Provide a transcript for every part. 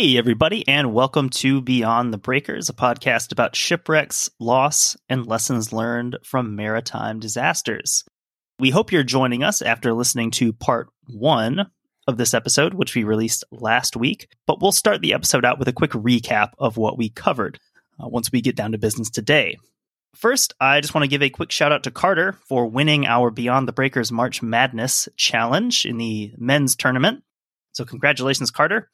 Hey, everybody, and welcome to Beyond the Breakers, a podcast about shipwrecks, loss, and lessons learned from maritime disasters. We hope you're joining us after listening to part one of this episode, which we released last week. But we'll start the episode out with a quick recap of what we covered uh, once we get down to business today. First, I just want to give a quick shout out to Carter for winning our Beyond the Breakers March Madness challenge in the men's tournament. So, congratulations, Carter.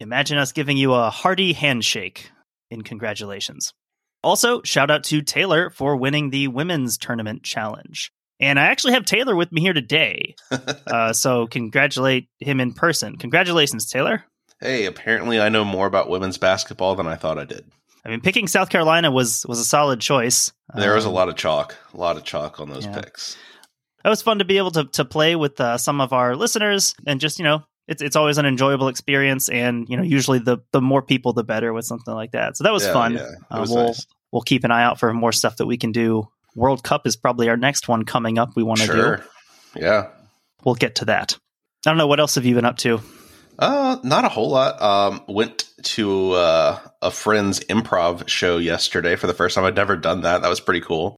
Imagine us giving you a hearty handshake in congratulations. Also, shout out to Taylor for winning the women's tournament challenge. And I actually have Taylor with me here today. uh, so congratulate him in person. Congratulations, Taylor. Hey, apparently I know more about women's basketball than I thought I did. I mean, picking South Carolina was was a solid choice. There was a um, lot of chalk, a lot of chalk on those yeah. picks. It was fun to be able to to play with uh, some of our listeners and just you know it's it's always an enjoyable experience, and you know usually the the more people the better with something like that. So that was yeah, fun. Yeah, uh, was we'll nice. we'll keep an eye out for more stuff that we can do. World Cup is probably our next one coming up. We want to sure. do. Yeah, we'll get to that. I don't know what else have you been up to. Uh, not a whole lot. Um, went to uh, a friend's improv show yesterday for the first time. I'd never done that. That was pretty cool.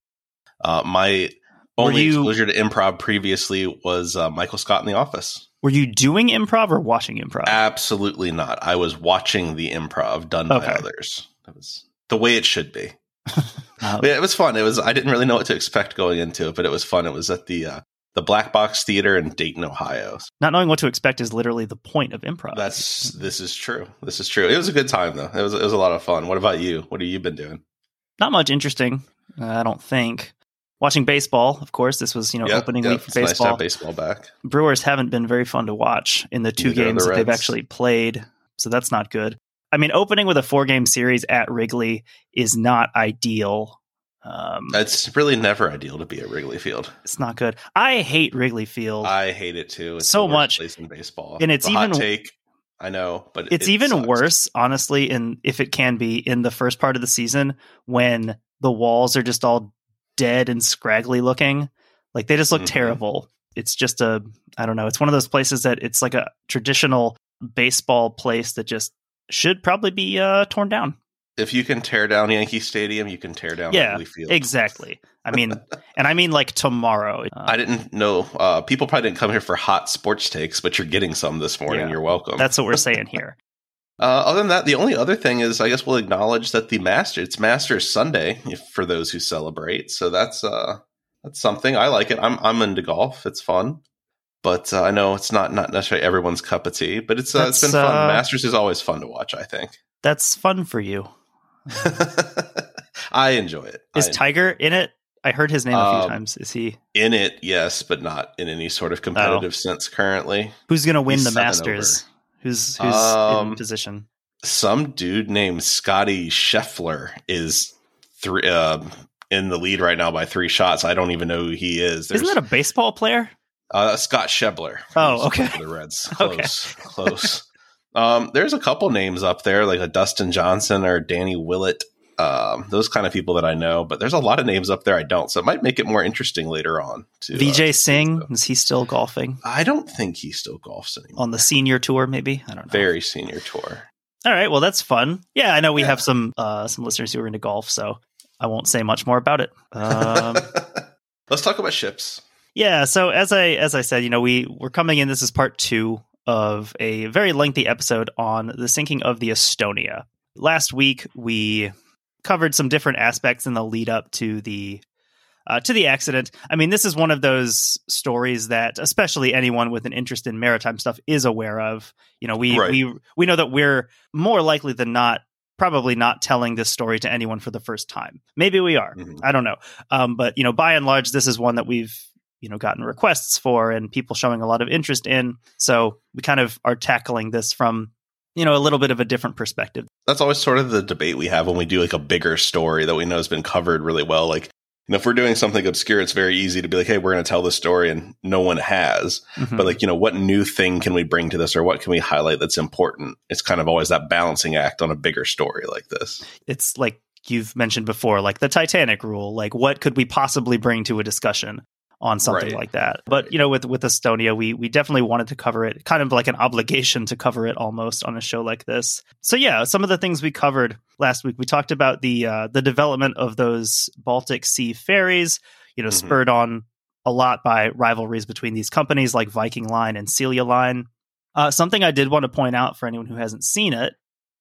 Uh, my only you, exposure to improv previously was uh, Michael Scott in The Office. Were you doing improv or watching improv? Absolutely not. I was watching the improv done okay. by others. That was the way it should be. um, yeah, it was fun. It was. I didn't really know what to expect going into it, but it was fun. It was at the uh, the Black Box Theater in Dayton, Ohio. Not knowing what to expect is literally the point of improv. That's this is true. This is true. It was a good time though. It was it was a lot of fun. What about you? What have you been doing? Not much interesting. Uh, I don't think watching baseball, of course. This was you know yep, opening yep. week for baseball. Nice baseball back. Brewers haven't been very fun to watch in the two Neither games the that they've actually played, so that's not good. I mean, opening with a four game series at Wrigley is not ideal. Um, it's really never ideal to be at Wrigley Field. It's not good. I hate Wrigley Field. I hate it too. It's so much place in baseball, and it's, it's even take. I know, but it's it even sucks. worse, honestly. In if it can be in the first part of the season when the walls are just all dead and scraggly looking. Like they just look mm-hmm. terrible. It's just a I don't know. It's one of those places that it's like a traditional baseball place that just should probably be uh, torn down. If you can tear down Yankee Stadium, you can tear down yeah, Field. Exactly. I mean, and I mean like tomorrow. Uh, I didn't know. Uh, people probably didn't come here for hot sports takes, but you're getting some this morning. Yeah, you're welcome. That's what we're saying here. Uh, other than that, the only other thing is, I guess we'll acknowledge that the Master it's Masters Sunday for those who celebrate. So that's uh that's something I like it. I'm I'm into golf. It's fun, but uh, I know it's not not necessarily everyone's cup of tea. But it's uh, it's been fun. Uh, Masters is always fun to watch. I think that's fun for you. I enjoy it. Is I Tiger in it? I heard his name a few um, times. Is he in it? Yes, but not in any sort of competitive oh. sense currently. Who's going to win He's the Masters? Over. Who's who's um, in position? Some dude named Scotty Scheffler is three uh, in the lead right now by three shots. I don't even know who he is. There's, Isn't that a baseball player? Uh, Scott Schebler. Oh, okay. the Reds. Close, okay. close. Um, there's a couple names up there, like a Dustin Johnson or Danny Willett um, those kind of people that I know, but there's a lot of names up there I don't, so it might make it more interesting later on. To, Vijay uh, Singh is he still golfing? I don't think he still golfs anymore. On the senior tour, maybe I don't know. Very senior tour. All right, well that's fun. Yeah, I know we yeah. have some uh, some listeners who are into golf, so I won't say much more about it. Um, Let's talk about ships. Yeah, so as I as I said, you know, we we're coming in. This is part two of a very lengthy episode on the sinking of the Estonia. Last week we covered some different aspects in the lead up to the uh, to the accident. I mean, this is one of those stories that, especially anyone with an interest in maritime stuff, is aware of. You know, we right. we we know that we're more likely than not probably not telling this story to anyone for the first time. Maybe we are. Mm-hmm. I don't know. Um, but you know, by and large, this is one that we've you know gotten requests for and people showing a lot of interest in. So we kind of are tackling this from you know a little bit of a different perspective. That's always sort of the debate we have when we do like a bigger story that we know has been covered really well. Like you know if we're doing something obscure it's very easy to be like hey we're going to tell this story and no one has. Mm-hmm. but like you know what new thing can we bring to this or what can we highlight that's important? It's kind of always that balancing act on a bigger story like this. It's like you've mentioned before like the titanic rule like what could we possibly bring to a discussion on something Right. like that. But you know, with with Estonia, we we definitely wanted to cover it, kind of like an obligation to cover it almost on a show like this. So yeah, some of the things we covered last week, we talked about the uh, the development of those Baltic Sea ferries. You know, Mhm. spurred on a lot by rivalries between these companies like Viking Line and Silja Line. Uh, something I did want to point out for anyone who hasn't seen it,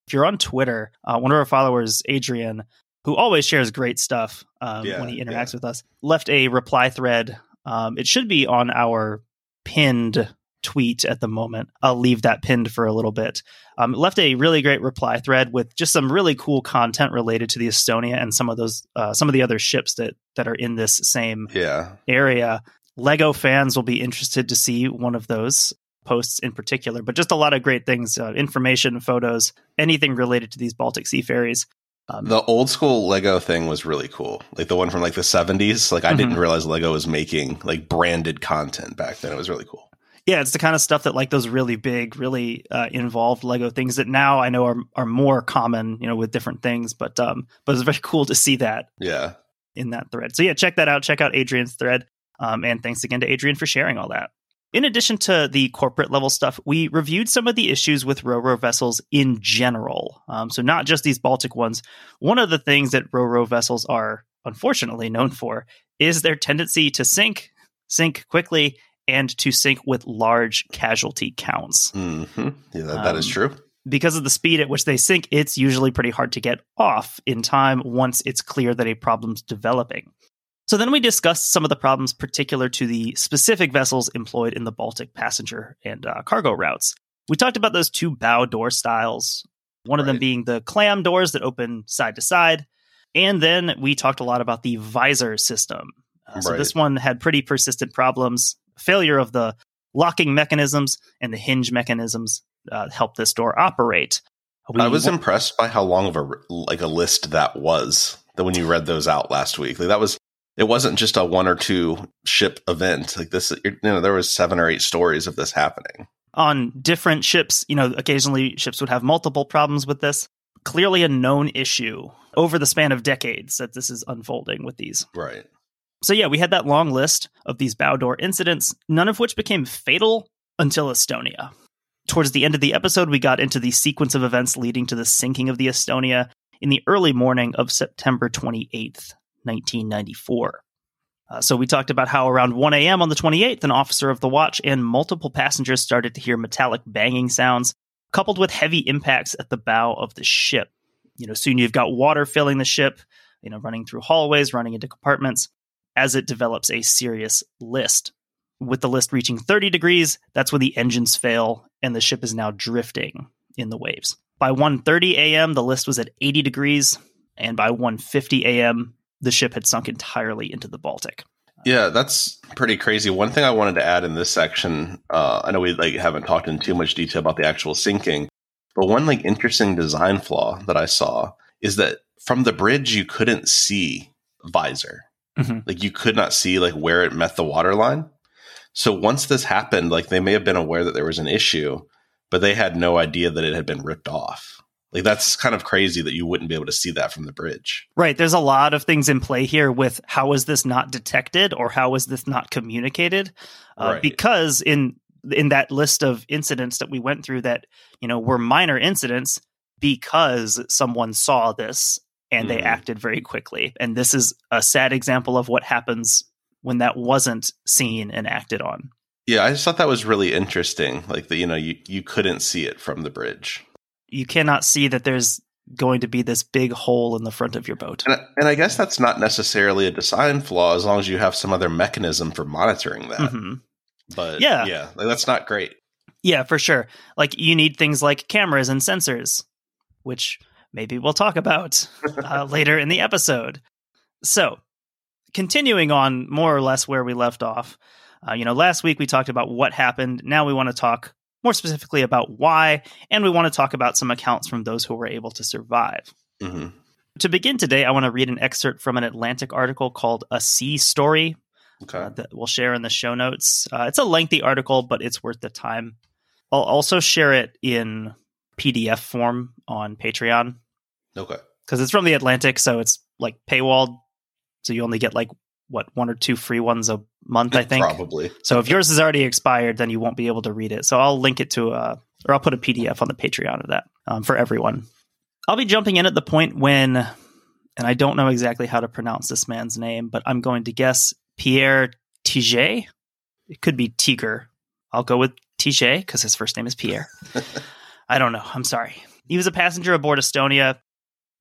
if you're on Twitter, uh, one of our followers, Adrian, who always shares great stuff um, Yeah, when he yeah. interacts with us, left a reply thread. Um, it should be on our pinned tweet at the moment. I'll leave that pinned for a little bit. Um, it left a really great reply thread with just some really cool content related to the Estonia and some of those uh, some of the other ships that that are in this same Yeah. area. Lego fans will be interested to see one of those posts in particular, but just a lot of great things, uh, information, photos, anything related to these Baltic Sea ferries. Um, The old school Lego thing was really cool. Like the one from like the 70s. Like I Mhm. didn't realize Lego was making like branded content back then. It was really cool. yeah, it's the kind of stuff that like those really big, really uh, involved Lego things that now I know are are more common, you know, with different things. But um, but it's very cool to see that Yeah. in that thread. So yeah, check that out. Check out Adrian's thread. Um, and thanks again to Adrian for sharing all that. In addition to the corporate level stuff, we reviewed some of the issues with RoRo vessels in general. Um, so not just these Baltic ones. One of the things that RoRo vessels are unfortunately known for is their tendency to sink, sink quickly, and to sink with large casualty counts hmm Yeah, that, that is Um, true. because of the speed at which they sink, it's usually pretty hard to get off in time once it's clear that a problem's developing. So then we discussed some of the problems particular to the specific vessels employed in the Baltic passenger and uh, cargo routes. We talked about those two bow door styles, one of them being the clam doors that open side to side. And then we talked a lot about the visor system. Uh, So Right. this one had pretty persistent problems, failure of the locking mechanisms and the hinge mechanisms uh, help this door operate. We I was wa- impressed by how long of a like a list that was. That when you read those out last week, like that was it wasn't just a one or two ship event. Like this, you know, there was seven or eight stories of this happening. on different ships. You know, occasionally ships would have multiple problems with this. Clearly, a known issue over the span of decades that this is unfolding with these. Right. So yeah, we had that long list of these bow door incidents, none of which became fatal until Estonia. Towards the end of the episode, we got into the sequence of events leading to the sinking of the Estonia in the early morning of September 28th, 1994. Uh, so we talked about how around 1 a.m. on the 28th, an officer of the watch and multiple passengers started to hear metallic banging sounds, coupled with heavy impacts at the bow of the ship. You know, soon you've got water filling the ship, you know, running through hallways, running into compartments as it develops a serious list. With the list reaching 30 degrees, that's when the engines fail and the ship is now drifting in the waves. By 1:30 a.m., the list was at 80 degrees, and by 1:50 a.m., the ship had sunk entirely into the Baltic. Yeah, that's pretty crazy. One thing I wanted to add in this section, uh, I know we like haven't talked in too much detail about the actual sinking, but one like interesting design flaw that I saw is that from the bridge you couldn't see visor. Mhm. Like you could not see like where it met the water line. So once this happened, like they may have been aware that there was an issue, but they had no idea that it had been ripped off. Like that's kind of crazy that you wouldn't be able to see that from the bridge. Right. There's a lot of things in play here with how was this not detected or how was this not communicated? Uh, Right. Because in in that list of incidents that we went through that you know were minor incidents because someone saw this and they Mhm. acted very quickly. And this is a sad example of what happens when that wasn't seen and acted on. Yeah, I just thought that was really interesting. Like that, you know, you, you couldn't see it from the bridge. You cannot see that there's going to be this big hole in the front of your boat. And, and I guess that's not necessarily a design flaw as long as you have some other mechanism for monitoring that. Mhm. But Yeah. yeah, like, that's not great. Yeah, for sure. Like you need things like cameras and sensors, which maybe we'll talk about uh, later in the episode. So, continuing on more or less where we left off, uh, you know, last week we talked about what happened. Now we want to talk more specifically about why, and we want to talk about some accounts from those who were able to survive. hmm To begin today, I want to read an excerpt from an Atlantic article called A Sea Story Okay. uh, that we'll share in the show notes. Uh, it's a lengthy article, but it's worth the time. I'll also share it in PDF form on Patreon okay. because it's from the Atlantic, so it's like paywalled, so you only get like what one or two free ones a month, I think. Probably. So if yours is already expired, then you won't be able to read it. So I'll link it to a, or I'll put a PDF on the Patreon of that um, for everyone. I'll be jumping in at the point when, and I don't know exactly how to pronounce this man's name, but I'm going to guess Pierre Tiget. It could be Tiger. I'll go with Tiget because his first name is Pierre. I don't know. I'm sorry. He was a passenger aboard Estonia.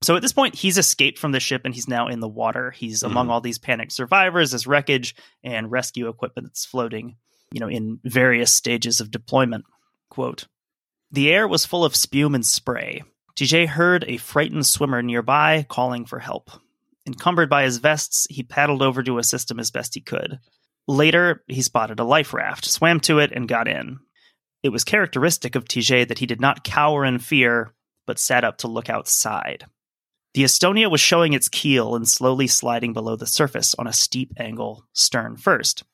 So at this point, he's escaped from the ship and he's now in the water. He's mm-hmm. among all these panicked survivors as wreckage and rescue equipment that's floating, you know, in various stages of deployment. Quote The air was full of spume and spray. TJ heard a frightened swimmer nearby calling for help. Encumbered by his vests, he paddled over to assist him as best he could. Later, he spotted a life raft, swam to it, and got in. It was characteristic of TJ that he did not cower in fear, but sat up to look outside. The Estonia was showing its keel and slowly sliding below the surface on a steep angle, stern first.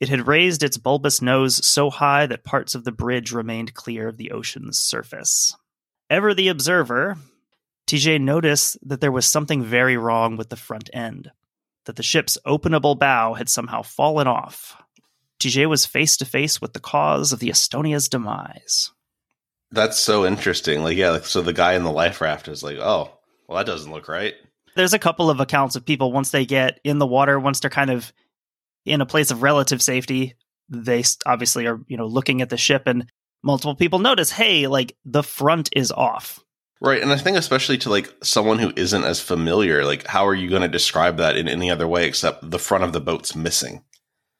It had raised its bulbous nose so high that parts of the bridge remained clear of the ocean's surface. Ever the observer, TJ noticed that there was something very wrong with the front end, that the ship's openable bow had somehow fallen off. TJ was face to face with the cause of the Estonia's demise. That's so interesting. Like, yeah, like, so the guy in the life raft is like, oh, well, that doesn't look right. There's a couple of accounts of people once they get in the water, once they're kind of in a place of relative safety, they obviously are, you know, looking at the ship and multiple people notice, hey, like the front is off. Right. And I think, especially to like someone who isn't as familiar, like, how are you going to describe that in any other way except the front of the boat's missing?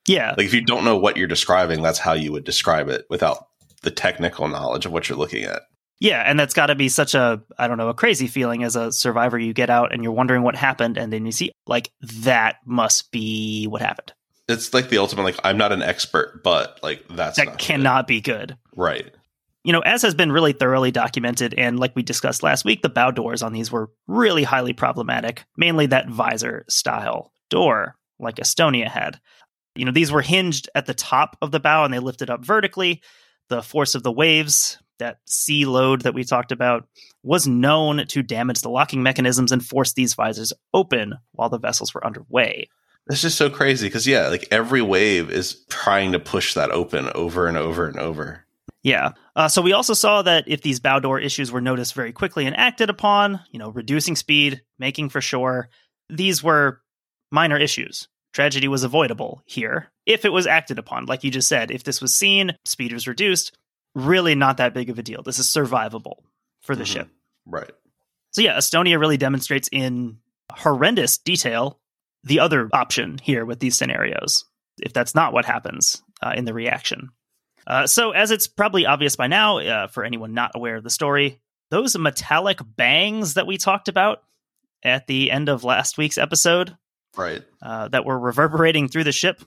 Yeah. Like, if you don't know what you're describing, that's how you would describe it without the technical knowledge of what you're looking at. Yeah, and that's got to be such a I don't know a crazy feeling as a survivor. You get out and you're wondering what happened, and then you see like that must be what happened. It's like the ultimate like I'm not an expert, but like that's that cannot good. be good. Right. You know, as has been really thoroughly documented, and like we discussed last week, the bow doors on these were really highly problematic. Mainly that visor style door, like Estonia had. You know, these were hinged at the top of the bow and they lifted up vertically. The force of the waves that sea load that we talked about was known to damage the locking mechanisms and force these visors open while the vessels were underway. It's just so crazy because, yeah, like every wave is trying to push that open over and over and over. Yeah. Uh, so we also saw that if these bow door issues were noticed very quickly and acted upon, you know, reducing speed, making for shore, these were minor issues. Tragedy was avoidable here if it was acted upon. Like you just said, if this was seen, speed was reduced, really not that big of a deal. This is survivable for the mm-hmm. ship. Right. So yeah, Estonia really demonstrates in horrendous detail the other option here with these scenarios, if that's not what happens uh, in the reaction. Uh, so, as it's probably obvious by now uh, for anyone not aware of the story, those metallic bangs that we talked about at the end of last week's episode, right, uh, that were reverberating through the ship,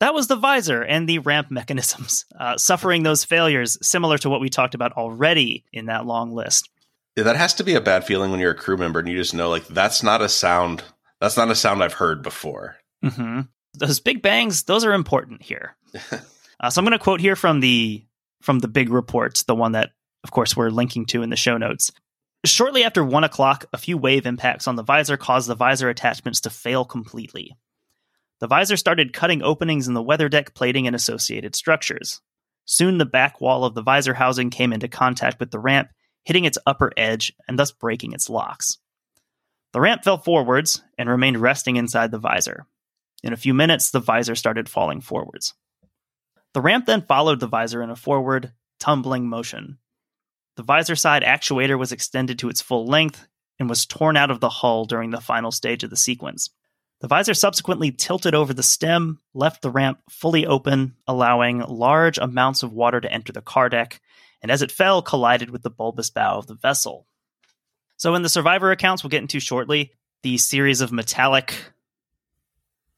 that was the visor and the ramp mechanisms, uh, suffering those failures, similar to what we talked about already in that long list. Yeah, that has to be a bad feeling when you're a crew member and you just know, like, that's not a sound. That's not a sound I've heard before. Mm-hmm. Those big bangs, those are important here. uh, so I'm going to quote here from the from the big reports, the one that, of course, we're linking to in the show notes. Shortly after one o'clock, a few wave impacts on the visor caused the visor attachments to fail completely. The visor started cutting openings in the weather deck plating and associated structures. Soon the back wall of the visor housing came into contact with the ramp, hitting its upper edge and thus breaking its locks. The ramp fell forwards and remained resting inside the visor. In a few minutes, the visor started falling forwards. The ramp then followed the visor in a forward, tumbling motion. The visor side actuator was extended to its full length and was torn out of the hull during the final stage of the sequence. The visor subsequently tilted over the stem, left the ramp fully open, allowing large amounts of water to enter the car deck, and as it fell, collided with the bulbous bow of the vessel. So, in the survivor accounts we'll get into shortly, the series of metallic.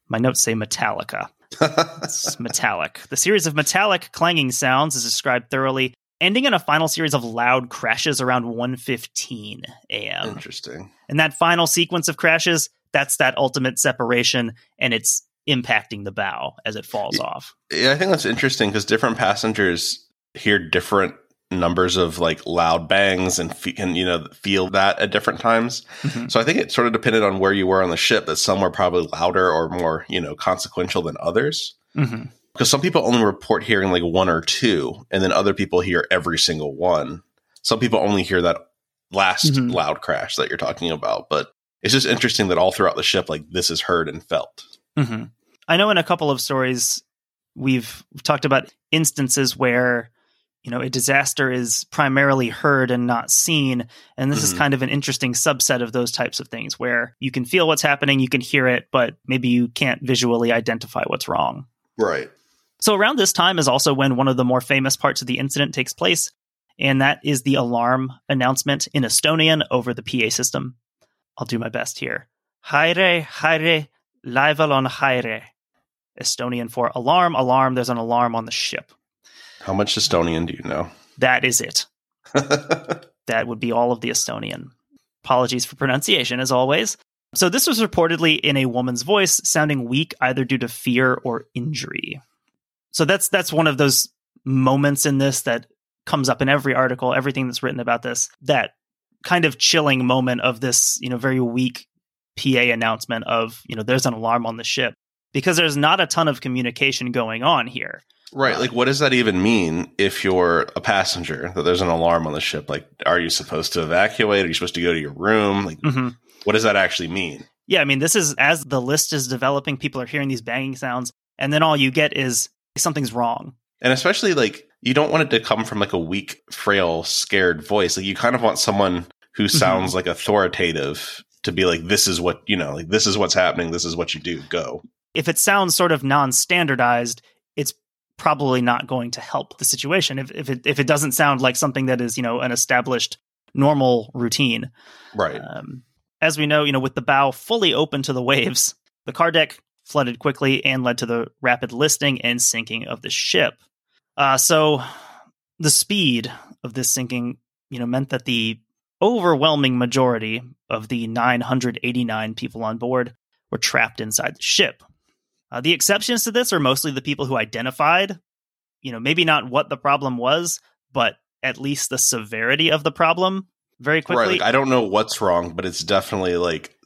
My notes say Metallica. it's metallic. The series of metallic clanging sounds is described thoroughly, ending in a final series of loud crashes around 1:15 a.m. Interesting. And that final sequence of crashes that's that ultimate separation and it's impacting the bow as it falls yeah, off. Yeah, I think that's interesting because different passengers hear different numbers of like loud bangs and fe- and you know feel that at different times. Mm-hmm. So I think it sort of depended on where you were on the ship. That some were probably louder or more you know consequential than others. Mm-hmm. Because some people only report hearing like one or two, and then other people hear every single one. Some people only hear that last mm-hmm. loud crash that you're talking about, but it's just interesting that all throughout the ship, like this is heard and felt. Mm-hmm. I know in a couple of stories we've talked about instances where you know a disaster is primarily heard and not seen and this mm-hmm. is kind of an interesting subset of those types of things where you can feel what's happening you can hear it but maybe you can't visually identify what's wrong right so around this time is also when one of the more famous parts of the incident takes place and that is the alarm announcement in estonian over the pa system i'll do my best here haire haire laival haire estonian for alarm alarm there's an alarm on the ship how much Estonian do you know? That is it. that would be all of the Estonian. Apologies for pronunciation, as always. So, this was reportedly in a woman's voice, sounding weak either due to fear or injury. So, that's that's one of those moments in this that comes up in every article, everything that's written about this. That kind of chilling moment of this, you know, very weak PA announcement of, you know, there's an alarm on the ship because there's not a ton of communication going on here. Right. Like, what does that even mean if you're a passenger that there's an alarm on the ship? Like, are you supposed to evacuate? Are you supposed to go to your room? Like, mm-hmm. what does that actually mean? Yeah. I mean, this is as the list is developing, people are hearing these banging sounds, and then all you get is something's wrong. And especially, like, you don't want it to come from like a weak, frail, scared voice. Like, you kind of want someone who mm-hmm. sounds mm-hmm. like authoritative to be like, this is what, you know, like, this is what's happening. This is what you do. Go. If it sounds sort of non standardized, it's probably not going to help the situation if, if it if it doesn't sound like something that is you know an established normal routine right um, as we know you know with the bow fully open to the waves the car deck flooded quickly and led to the rapid listing and sinking of the ship uh, so the speed of this sinking you know meant that the overwhelming majority of the 989 people on board were trapped inside the ship uh, the exceptions to this are mostly the people who identified, you know, maybe not what the problem was, but at least the severity of the problem very quickly. Right. Like, I don't know what's wrong, but it's definitely like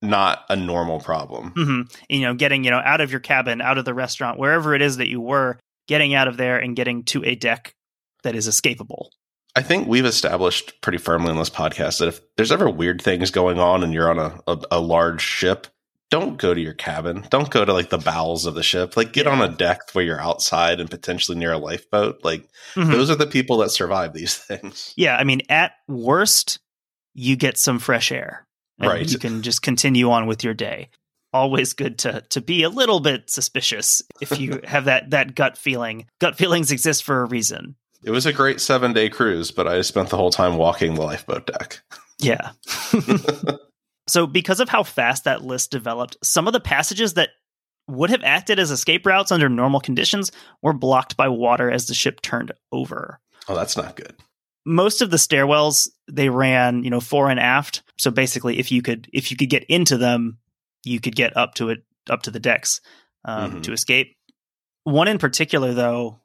not a normal problem. Mm-hmm. You know, getting, you know, out of your cabin, out of the restaurant, wherever it is that you were, getting out of there and getting to a deck that is escapable. I think we've established pretty firmly on this podcast that if there's ever weird things going on and you're on a, a, a large ship, don't go to your cabin. Don't go to like the bowels of the ship. Like get yeah. on a deck where you're outside and potentially near a lifeboat. Like mm-hmm. those are the people that survive these things. Yeah, I mean at worst you get some fresh air. right. You can just continue on with your day. Always good to to be a little bit suspicious if you have that that gut feeling. Gut feelings exist for a reason. It was a great 7-day cruise, but I spent the whole time walking the lifeboat deck. Yeah. So, because of how fast that list developed, some of the passages that would have acted as escape routes under normal conditions were blocked by water as the ship turned over. Oh, that's not good. Most of the stairwells they ran, you know, fore and aft. So basically, if you could if you could get into them, you could get up to it up to the decks um, mm-hmm. to escape. One in particular, though,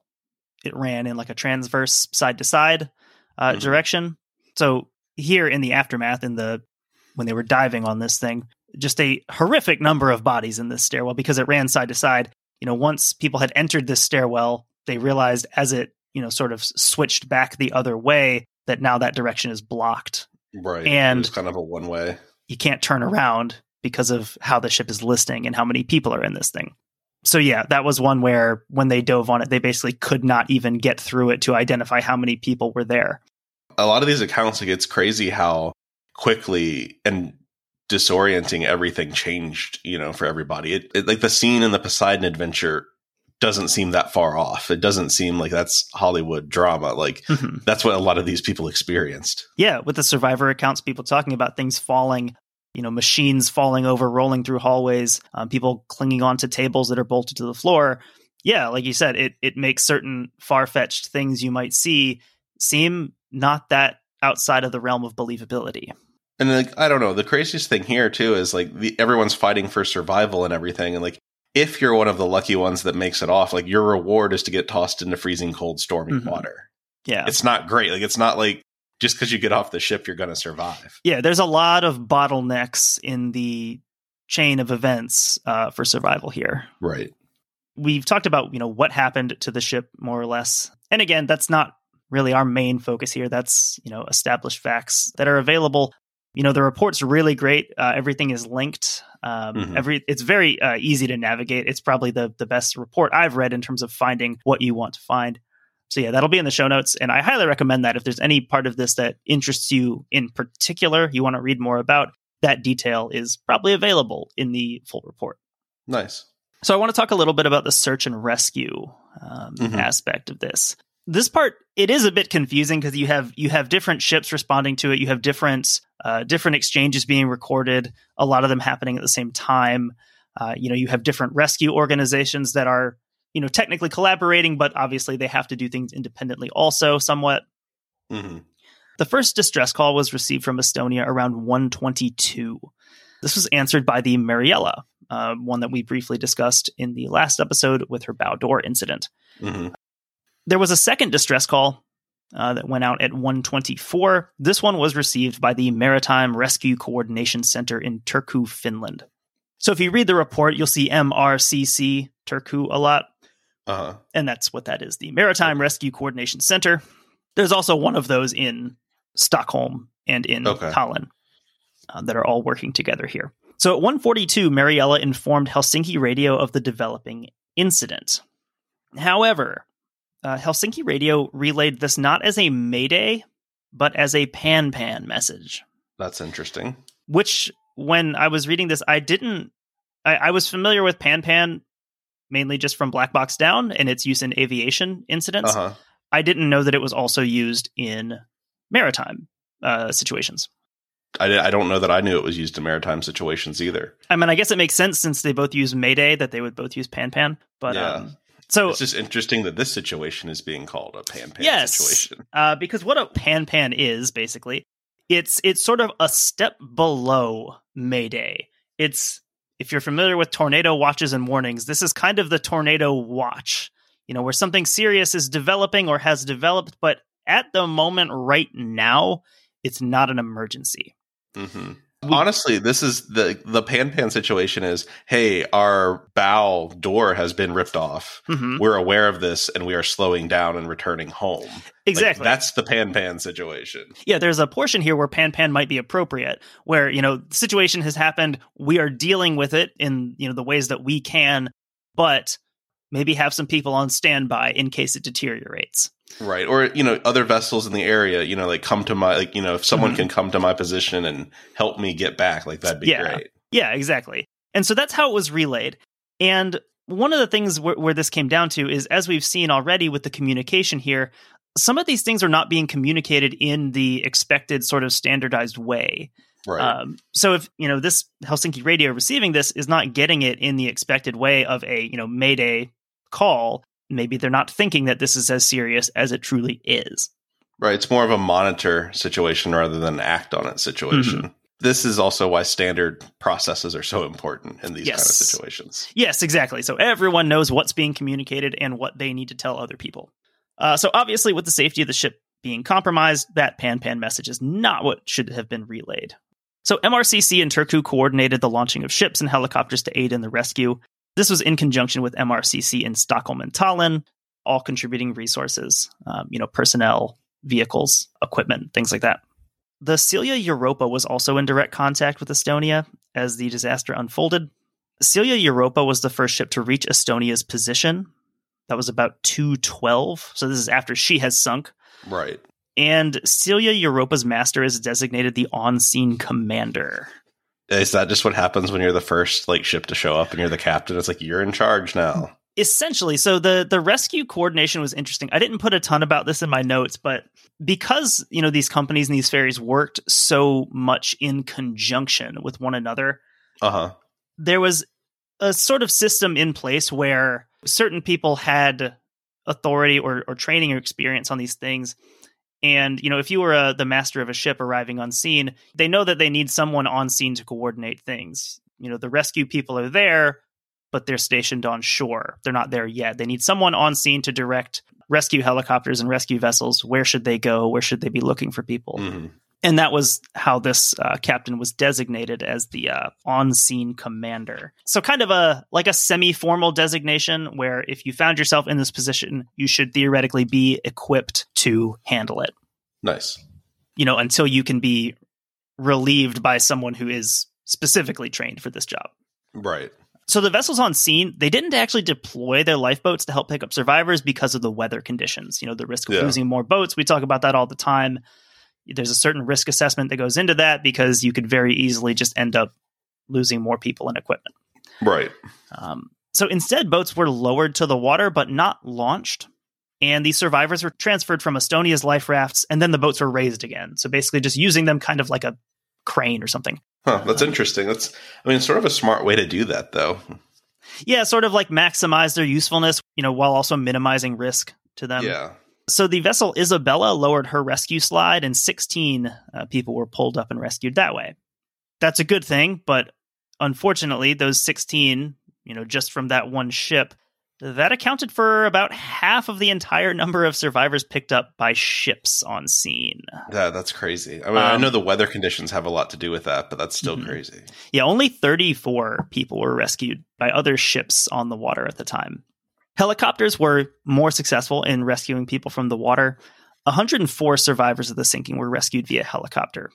it ran in like a transverse side to side uh, mm-hmm. direction. So here in the aftermath, in the when they were diving on this thing. Just a horrific number of bodies in this stairwell because it ran side to side. You know, once people had entered this stairwell, they realized as it, you know, sort of switched back the other way that now that direction is blocked. Right. And it's kind of a one way. You can't turn around because of how the ship is listing and how many people are in this thing. So yeah, that was one where when they dove on it, they basically could not even get through it to identify how many people were there. A lot of these accounts, like it's crazy how quickly and disorienting everything changed you know for everybody it, it, like the scene in the poseidon adventure doesn't seem that far off it doesn't seem like that's hollywood drama like mm-hmm. that's what a lot of these people experienced yeah with the survivor accounts people talking about things falling you know machines falling over rolling through hallways um, people clinging onto tables that are bolted to the floor yeah like you said it it makes certain far-fetched things you might see seem not that outside of the realm of believability and like I don't know, the craziest thing here too is like the, everyone's fighting for survival and everything, and like if you're one of the lucky ones that makes it off, like your reward is to get tossed into freezing cold, stormy mm-hmm. water. Yeah. It's not great. Like it's not like just because you get off the ship, you're going to survive. Yeah, there's a lot of bottlenecks in the chain of events uh, for survival here. Right. We've talked about you know what happened to the ship more or less, and again, that's not really our main focus here. That's you know established facts that are available. You know the report's really great. Uh, everything is linked. Um, Mhm. Every it's very uh, easy to navigate. It's probably the the best report I've read in terms of finding what you want to find. So yeah, that'll be in the show notes, and I highly recommend that if there's any part of this that interests you in particular, you want to read more about, that detail is probably available in the full report. Nice. So I want to talk a little bit about the search and rescue um, Mhm. aspect of this. This part it is a bit confusing because you have you have different ships responding to it. You have different uh, different exchanges being recorded. A lot of them happening at the same time. Uh, you know, you have different rescue organizations that are you know technically collaborating, but obviously they have to do things independently also somewhat. hmm The first distress call was received from Estonia around 122. This was answered by the Mariella, uh, one that we briefly discussed in the last episode with her bow door incident. hmm There was a second distress call uh, that went out at 124. This one was received by the Maritime Rescue Coordination Center in Turku, Finland. So if you read the report, you'll see MRCC Turku a lot Uh huh. and that's what that is the Maritime Rescue Coordination Center. There's also one of those in Stockholm and in Okay. Tallinn uh, that are all working together here. So at 142, Mariella informed Helsinki Radio of the developing incident. However, uh, Helsinki Radio relayed this not as a Mayday, but as a Pan Pan message That's interesting. which when I was reading this, I didn't. I, I was familiar with Pan Pan mainly just from Black Box Down and its use in aviation incidents. Uh huh. I didn't know that it was also used in maritime uh, situations. I, I don't know that I knew it was used in maritime situations either. I mean, I guess it makes sense since they both use Mayday that they would both use Pan Pan. But Yeah. um, so It's just interesting that this situation is being called a pan pan Yes. situation. uh, because what a pan pan is basically it's it's sort of a step below mayday it's if you're familiar with tornado watches and warnings this is kind of the tornado watch you know where something serious is developing or has developed but at the moment right now it's not an emergency. Hmm We- Honestly, this is the the pan pan situation. Is hey, our bow door has been ripped off. Mhm. We're aware of this, and we are slowing down and returning home. Like, exactly that's the pan pan situation. yeah, there's a portion here where pan pan might be appropriate, where you know the situation has happened, we are dealing with it in you know the ways that we can, but maybe have some people on standby in case it deteriorates. Right. Or, you know, other vessels in the area, you know, like come to my, like, you know, if someone Mhm. can come to my position and help me get back, like, that'd be Yeah. great. Yeah, exactly. And so that's how it was relayed. And one of the things where, where this came down to is, as we've seen already with the communication here, some of these things are not being communicated in the expected sort of standardized way. Right. Um, so if you know this Helsinki radio receiving this is not getting it in the expected way of a you know Mayday call, maybe they're not thinking that this is as serious as it truly is. right. It's more of a monitor situation rather than an act on it situation. Mm-hmm. This is also why standard processes are so important in these kind of situations. Yes, exactly. So everyone knows what's being communicated and what they need to tell other people. Uh, so obviously, with the safety of the ship being compromised, that pan pan message is not what should have been relayed. So MRCC and Turku coordinated the launching of ships and helicopters to aid in the rescue. This was in conjunction with MRCC in Stockholm and Tallinn, all contributing resources, um, you know, personnel, vehicles, equipment, things like that. The Silja Europa was also in direct contact with Estonia as the disaster unfolded. Silja Europa was the first ship to reach Estonia's position. That was about 212. So this is after she has sunk. Right. And Silja Europa's master is designated the on scene commander. Is that just what happens when you're the first like ship to show up and you're the captain? It's like you're in charge now. essentially so the the rescue coordination was interesting i didn't put a ton about this in my notes but because you know these companies and these ferries worked so much in conjunction with one another Uh huh. there was a sort of system in place where certain people had authority or, or training or experience on these things and you know if you were a, the master of a ship arriving on scene they know that they need someone on scene to coordinate things you know the rescue people are there but they're stationed on shore they're not there yet they need someone on scene to direct rescue helicopters and rescue vessels. Where should they go? Where should they be looking for people? hmm And that was how this uh, captain was designated as the uh, on-scene commander. So kind of a like a semi-formal designation where if you found yourself in this position, you should theoretically be equipped to handle it. Nice. You know, until you can be relieved by someone who is specifically trained for this job. Right. So the vessels on scene, they didn't actually deploy their lifeboats to help pick up survivors because of the weather conditions. You know, the risk of Yeah. losing more boats. We talk about that all the time. There's a certain risk assessment that goes into that because you could very easily just end up losing more people and equipment. Right. Um, so instead, boats were lowered to the water but not launched. And the survivors were transferred from Estonia's life rafts, and then the boats were raised again. So basically, just using them kind of like a crane or something. Huh. That's interesting. That's, I mean, sort of a smart way to do that, though. Yeah, sort of like maximize their usefulness, you know, while also minimizing risk to them. yeah. So the vessel Isabella lowered her rescue slide, and 16 uh, people were pulled up and rescued that way. That's a good thing, but unfortunately, those 16, you know, just from that one ship, that accounted for about half of the entire number of survivors picked up by ships on scene. Yeah, that's crazy. I mean, I Um, know the weather conditions have a lot to do with that, but that's still Mhm. crazy. Yeah, only 34 people were rescued by other ships on the water at the time. Helicopters were more successful in rescuing people from the water. 104 survivors of the sinking were rescued via helicopter.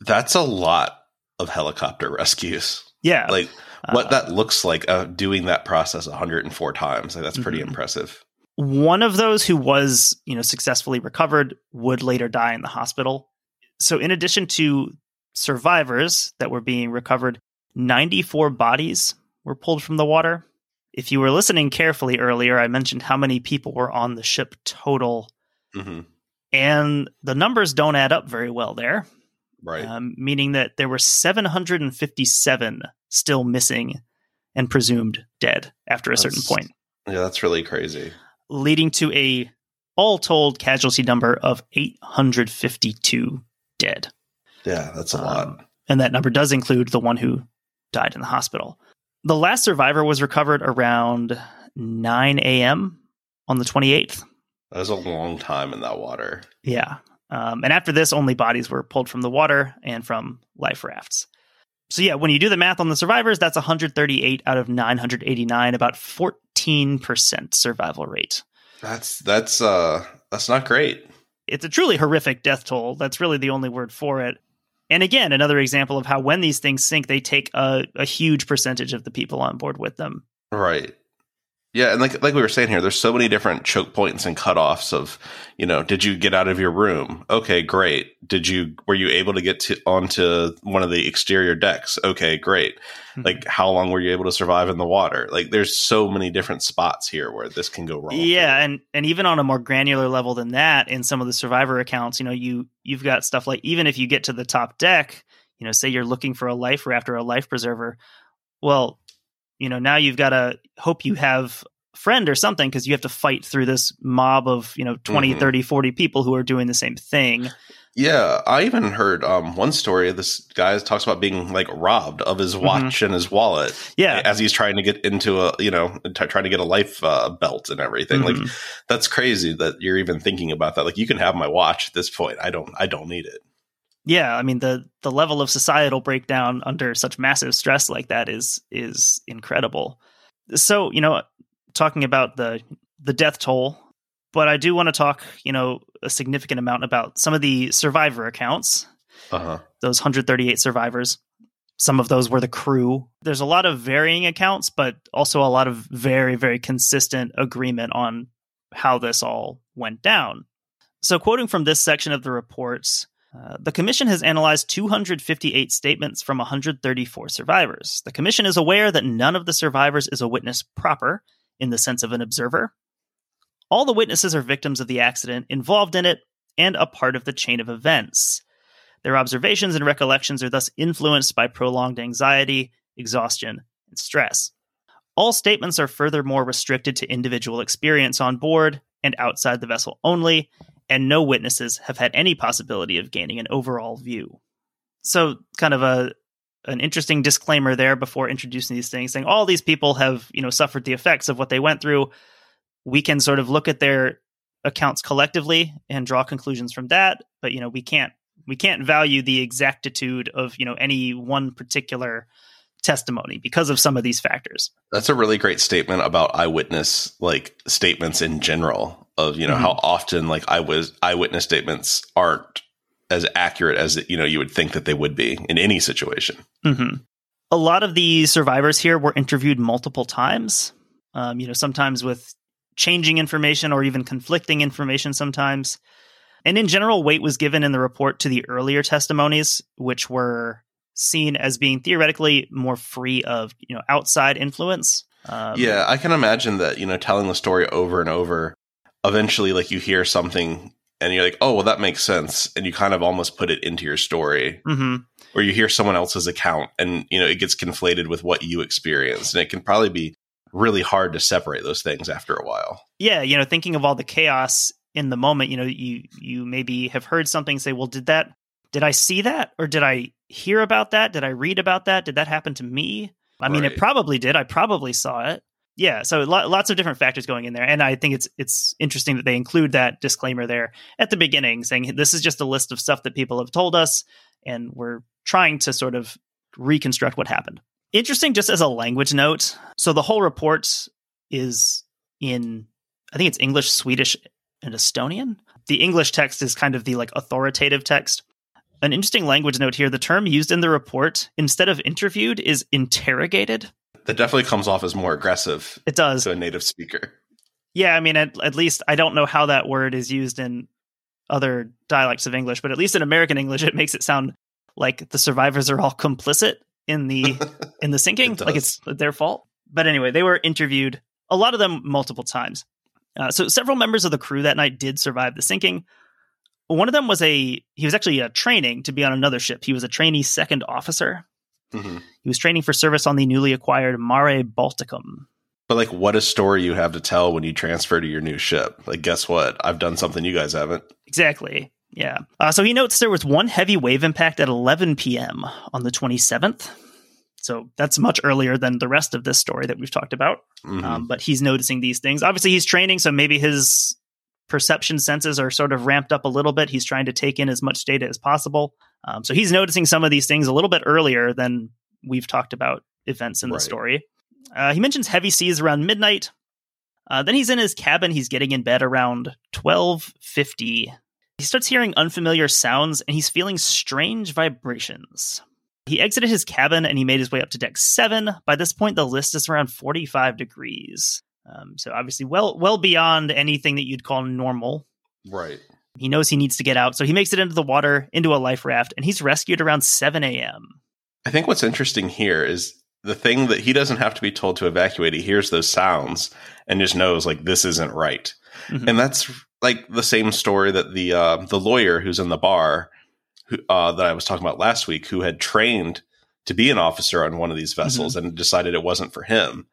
That's a lot of helicopter rescues. Yeah. Like what uh, that looks like uh, doing that process 104 times. Like that's pretty Mhm. impressive. one of those who was, you know, successfully recovered would later die in the hospital. So in addition to survivors that were being recovered, 94 bodies were pulled from the water. If you were listening carefully earlier, I mentioned how many people were on the ship total, hmm and the numbers don't add up very well there, Right. um, meaning that there were 757 still missing and presumed dead after a certain point. yeah, that's really crazy. leading to a all told casualty number of 852 dead. Yeah, that's a Um, lot. And that number does include the one who died in the hospital. The last survivor was recovered around 9 a.m. on the 28th. That was a long time in that water. Yeah. Um, and after this, only bodies were pulled from the water and from life rafts. So, yeah, when you do the math on the survivors, that's 138 out of 989, about 14% survival rate. That's that's uh that's not great. it's a truly horrific death toll. That's really the only word for it. And again, another example of how when these things sink, they take a, a huge percentage of the people on board with them. Right. Yeah, and like like we were saying here, there's so many different choke points and cutoffs of, you know, did you get out of your room? Okay, great. Did you were you able to get to onto one of the exterior decks? Okay, great. Hmm. Like how long were you able to survive in the water? Like there's so many different spots here where this can go wrong. yeah, and and even on a more granular level than that, in some of the survivor accounts, you know, you you've got stuff like even if you get to the top deck, you know, say you're looking for a life raft or a life preserver, well, you know, now you've got to hope you have friend or something because you have to fight through this mob of, you know, 20, Mhm. 30, 40 people who are doing the same thing. Yeah, I even heard um, one story. This guy talks about being like robbed of his watch and his wallet Yeah. as he's trying to get into a you know t- trying to get a life uh, belt and everything. Like Mhm. that's crazy that you're even thinking about that. Like you can have my watch at this point. I don't. I don't need it. Yeah i mean the the level of societal breakdown under such massive stress like that is is incredible. So you know talking about the the death toll but i do want to talk you know a significant amount about some of the survivor accounts Uh huh. those 138 survivors. Some of those were the crew. There's a lot of varying accounts but also a lot of very very consistent agreement on how this all went down. So quoting from this section of the reports uh, the Commission has analyzed 258 statements from 134 survivors. The Commission is aware that none of the survivors is a witness proper in the sense of an observer. All the witnesses are victims of the accident, involved in it, and a part of the chain of events. Their observations and recollections are thus influenced by prolonged anxiety, exhaustion, and stress. All statements are furthermore restricted to individual experience on board and outside the vessel only, and no witnesses have had any possibility of gaining an overall view. So, kind of a an interesting disclaimer there before introducing these things, saying all these people have you know suffered the effects of what they went through. We can sort of look at their accounts collectively and draw conclusions from that. But you know, we can't we can't value the exactitude of you know any one particular testimony because of some of these factors. That's a really great statement about eyewitness like statements in general of you know mm-hmm. how often like I was eyewitness statements aren't as accurate as you know you would think that they would be in any situation. Mm-hmm. A lot of the survivors here were interviewed multiple times. Um, you know, sometimes with changing information or even conflicting information sometimes. And in general, weight was given in the report to the earlier testimonies, which were seen as being theoretically more free of you know outside influence. Um, yeah, I can imagine that you know telling the story over and over. Eventually, like you hear something and you're like, oh, well, that makes sense, and you kind of almost put it into your story. Mm-hmm. Or you hear someone else's account, and you know it gets conflated with what you experienced, and it can probably be really hard to separate those things after a while. Yeah, you know, thinking of all the chaos in the moment, you know, you you maybe have heard something say, well, did that did I see that or did I hear about that? Did I read about that? Did that happen to me? I mean, right. it probably did. I probably saw it. Yeah, so lo- lots of different factors going in there, and I think it's it's interesting that they include that disclaimer there at the beginning, saying this is just a list of stuff that people have told us, and we're trying to sort of reconstruct what happened. Interesting, just as a language note. So the whole report is in, I think it's English, Swedish, and Estonian. The English text is kind of the like authoritative text an interesting language note here the term used in the report, instead of interviewed, is interrogated. That definitely comes off as more aggressive. It does. To a native speaker. Yeah, I mean, at, at least I don't know how that word is used in other dialects of English, but at least in American English, it makes it sound like the survivors are all complicit in the in the sinking, it like it's their fault. But anyway, they were interviewed a lot of them multiple times. Uh, so several members of the crew that night did survive the sinking. One of them was a he was actually a training to be on another ship. He was a trainee second officer. Mm-hmm. He was training for service on the newly acquired Mare Balticum. But like, what a story you have to tell when you transfer to your new ship. Like, guess what? I've done something you guys haven't. Exactly. Yeah. Uh, so he notes there was one heavy wave impact at 11 p.m. on the 27th. So that's much earlier than the rest of this story that we've talked about. Mm-hmm. Um, but he's noticing these things. Obviously, he's training, so maybe his perception senses are sort of ramped up a little bit. He's trying to take in as much data as possible. Um, so he's noticing some of these things a little bit earlier than we've talked about events in right. the story. Uh, he mentions heavy seas around midnight. Uh, then he's in his cabin. He's getting in bed around 1250. He starts hearing unfamiliar sounds and he's feeling strange vibrations. He exited his cabin and he made his way up to deck seven. By this point, the list is around 45 degrees. Um, so obviously, well, well beyond anything that you'd call normal. Right. He knows he needs to get out, so he makes it into the water, into a life raft, and he's rescued around 7 a.m. I think what's interesting here is the thing that he doesn't have to be told to evacuate. He hears those sounds and just knows like this isn't right, mm-hmm. and that's like the same story that the uh, the lawyer who's in the bar who, uh, that I was talking about last week, who had trained to be an officer on one of these vessels mm-hmm. and decided it wasn't for him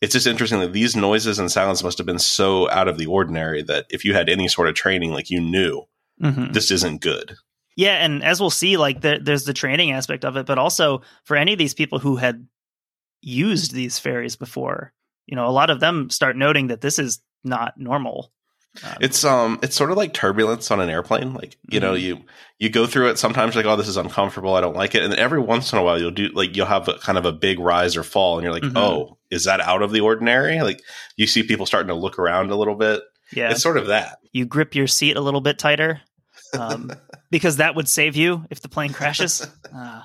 it's just interesting that these noises and sounds must have been so out of the ordinary that if you had any sort of training, like you knew mm-hmm. this isn't good. Yeah, and as we'll see, like the, there's the training aspect of it, but also for any of these people who had used these ferries before, you know, a lot of them start noting that this is not normal. Um, it's um it's sort of like turbulence on an airplane. Like, you mm-hmm. know, you you go through it sometimes like, oh, this is uncomfortable, I don't like it. And then every once in a while you'll do like you'll have a, kind of a big rise or fall and you're like, mm-hmm. oh, is that out of the ordinary? Like you see people starting to look around a little bit. Yeah. It's sort of that. You grip your seat a little bit tighter. Um, because that would save you if the plane crashes. Uh,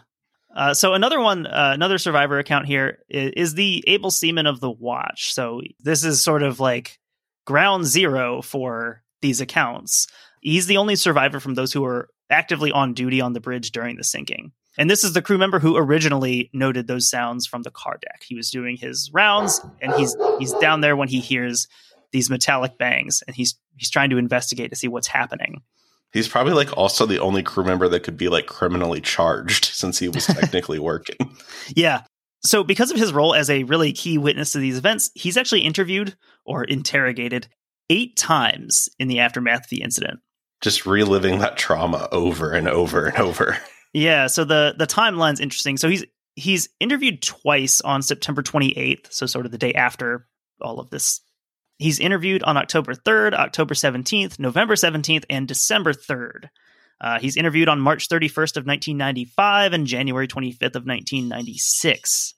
uh, so another one, uh, another survivor account here is, is, the able seaman of the watch. So this is sort of like ground zero for these accounts. He's the only survivor from those who were actively on duty on the bridge during the sinking. And this is the crew member who originally noted those sounds from the car deck. He was doing his rounds and he's he's down there when he hears these metallic bangs and he's he's trying to investigate to see what's happening. He's probably like also the only crew member that could be like criminally charged since he was technically working. Yeah. So because of his role as a really key witness to these events, he's actually interviewed or interrogated 8 times in the aftermath of the incident. Just reliving that trauma over and over and over. Yeah, so the the timeline's interesting. So he's he's interviewed twice on September 28th, so sort of the day after all of this He's interviewed on October 3rd, October 17th, November 17th, and December 3rd. Uh, he's interviewed on March 31st of 1995 and January 25th of 1996.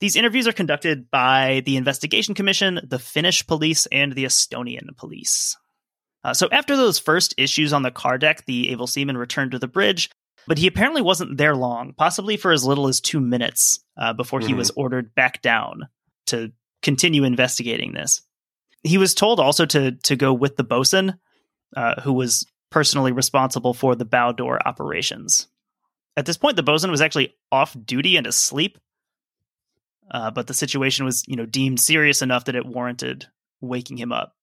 These interviews are conducted by the Investigation Commission, the Finnish police, and the Estonian police. Uh, so after those first issues on the car deck, the able seaman returned to the bridge, but he apparently wasn't there long, possibly for as little as two minutes uh, before mm-hmm. he was ordered back down to continue investigating this. He was told also to to go with the bosun, uh, who was personally responsible for the bow door operations. At this point, the bosun was actually off duty and asleep, uh, but the situation was, you know, deemed serious enough that it warranted waking him up,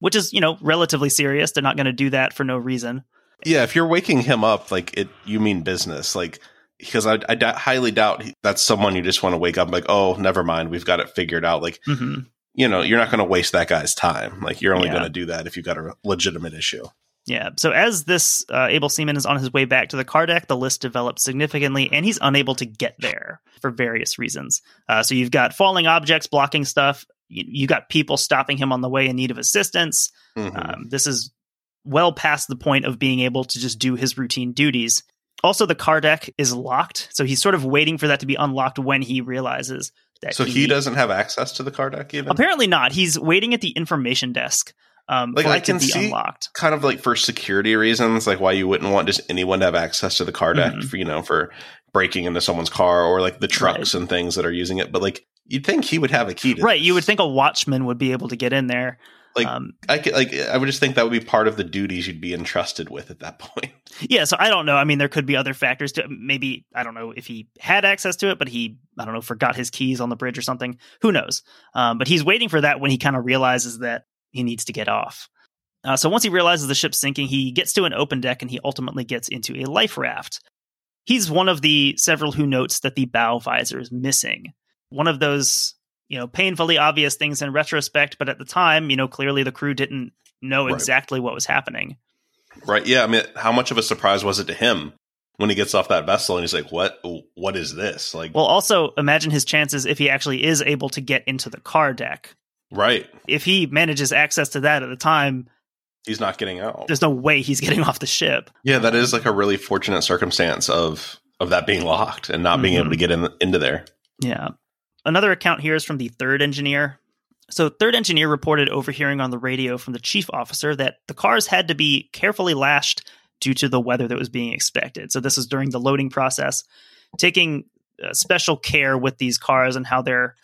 which is, you know, relatively serious. They're not going to do that for no reason. Yeah, if you're waking him up, like it, you mean business, like because I, I d- highly doubt that's someone you just want to wake up like, oh, never mind, we've got it figured out. Like, mm-hmm. you know, you're not going to waste that guy's time. Like, you're only yeah. going to do that if you've got a legitimate issue. Yeah. So as this uh, able seaman is on his way back to the car deck, the list develops significantly, and he's unable to get there for various reasons. Uh, so you've got falling objects blocking stuff. You, you got people stopping him on the way in need of assistance. Mm-hmm. Um, this is well past the point of being able to just do his routine duties. Also, the car deck is locked, so he's sort of waiting for that to be unlocked when he realizes that. So he, he doesn't have access to the car deck, even. Apparently not. He's waiting at the information desk um, like I can see unlocked. kind of like for security reasons, like why you wouldn't want just anyone to have access to the car deck, mm-hmm. for, you know, for breaking into someone's car or like the trucks right. and things that are using it. But like you'd think he would have a key to right. This. You would think a watchman would be able to get in there. Like um, I could, like I would just think that would be part of the duties you'd be entrusted with at that point. Yeah, so I don't know. I mean, there could be other factors to maybe I don't know if he had access to it, but he I don't know forgot his keys on the bridge or something. Who knows? Um, but he's waiting for that when he kind of realizes that he needs to get off. Uh, so once he realizes the ship's sinking, he gets to an open deck and he ultimately gets into a life raft. He's one of the several who notes that the bow visor is missing. One of those, you know, painfully obvious things in retrospect, but at the time, you know, clearly the crew didn't know right. exactly what was happening. Right. Yeah. I mean, how much of a surprise was it to him when he gets off that vessel and he's like, "What? What is this?" Like, well, also imagine his chances if he actually is able to get into the car deck. Right. If he manages access to that at the time, he's not getting out. There's no way he's getting off the ship. Yeah, that is like a really fortunate circumstance of of that being locked and not mm-hmm. being able to mm-hmm. get in into there. Yeah. Another account here is from the third engineer. So, third engineer reported overhearing on the radio from the chief officer that the cars had to be carefully lashed due to the weather that was being expected. So, this is during the loading process, taking uh, special care with these cars and how they're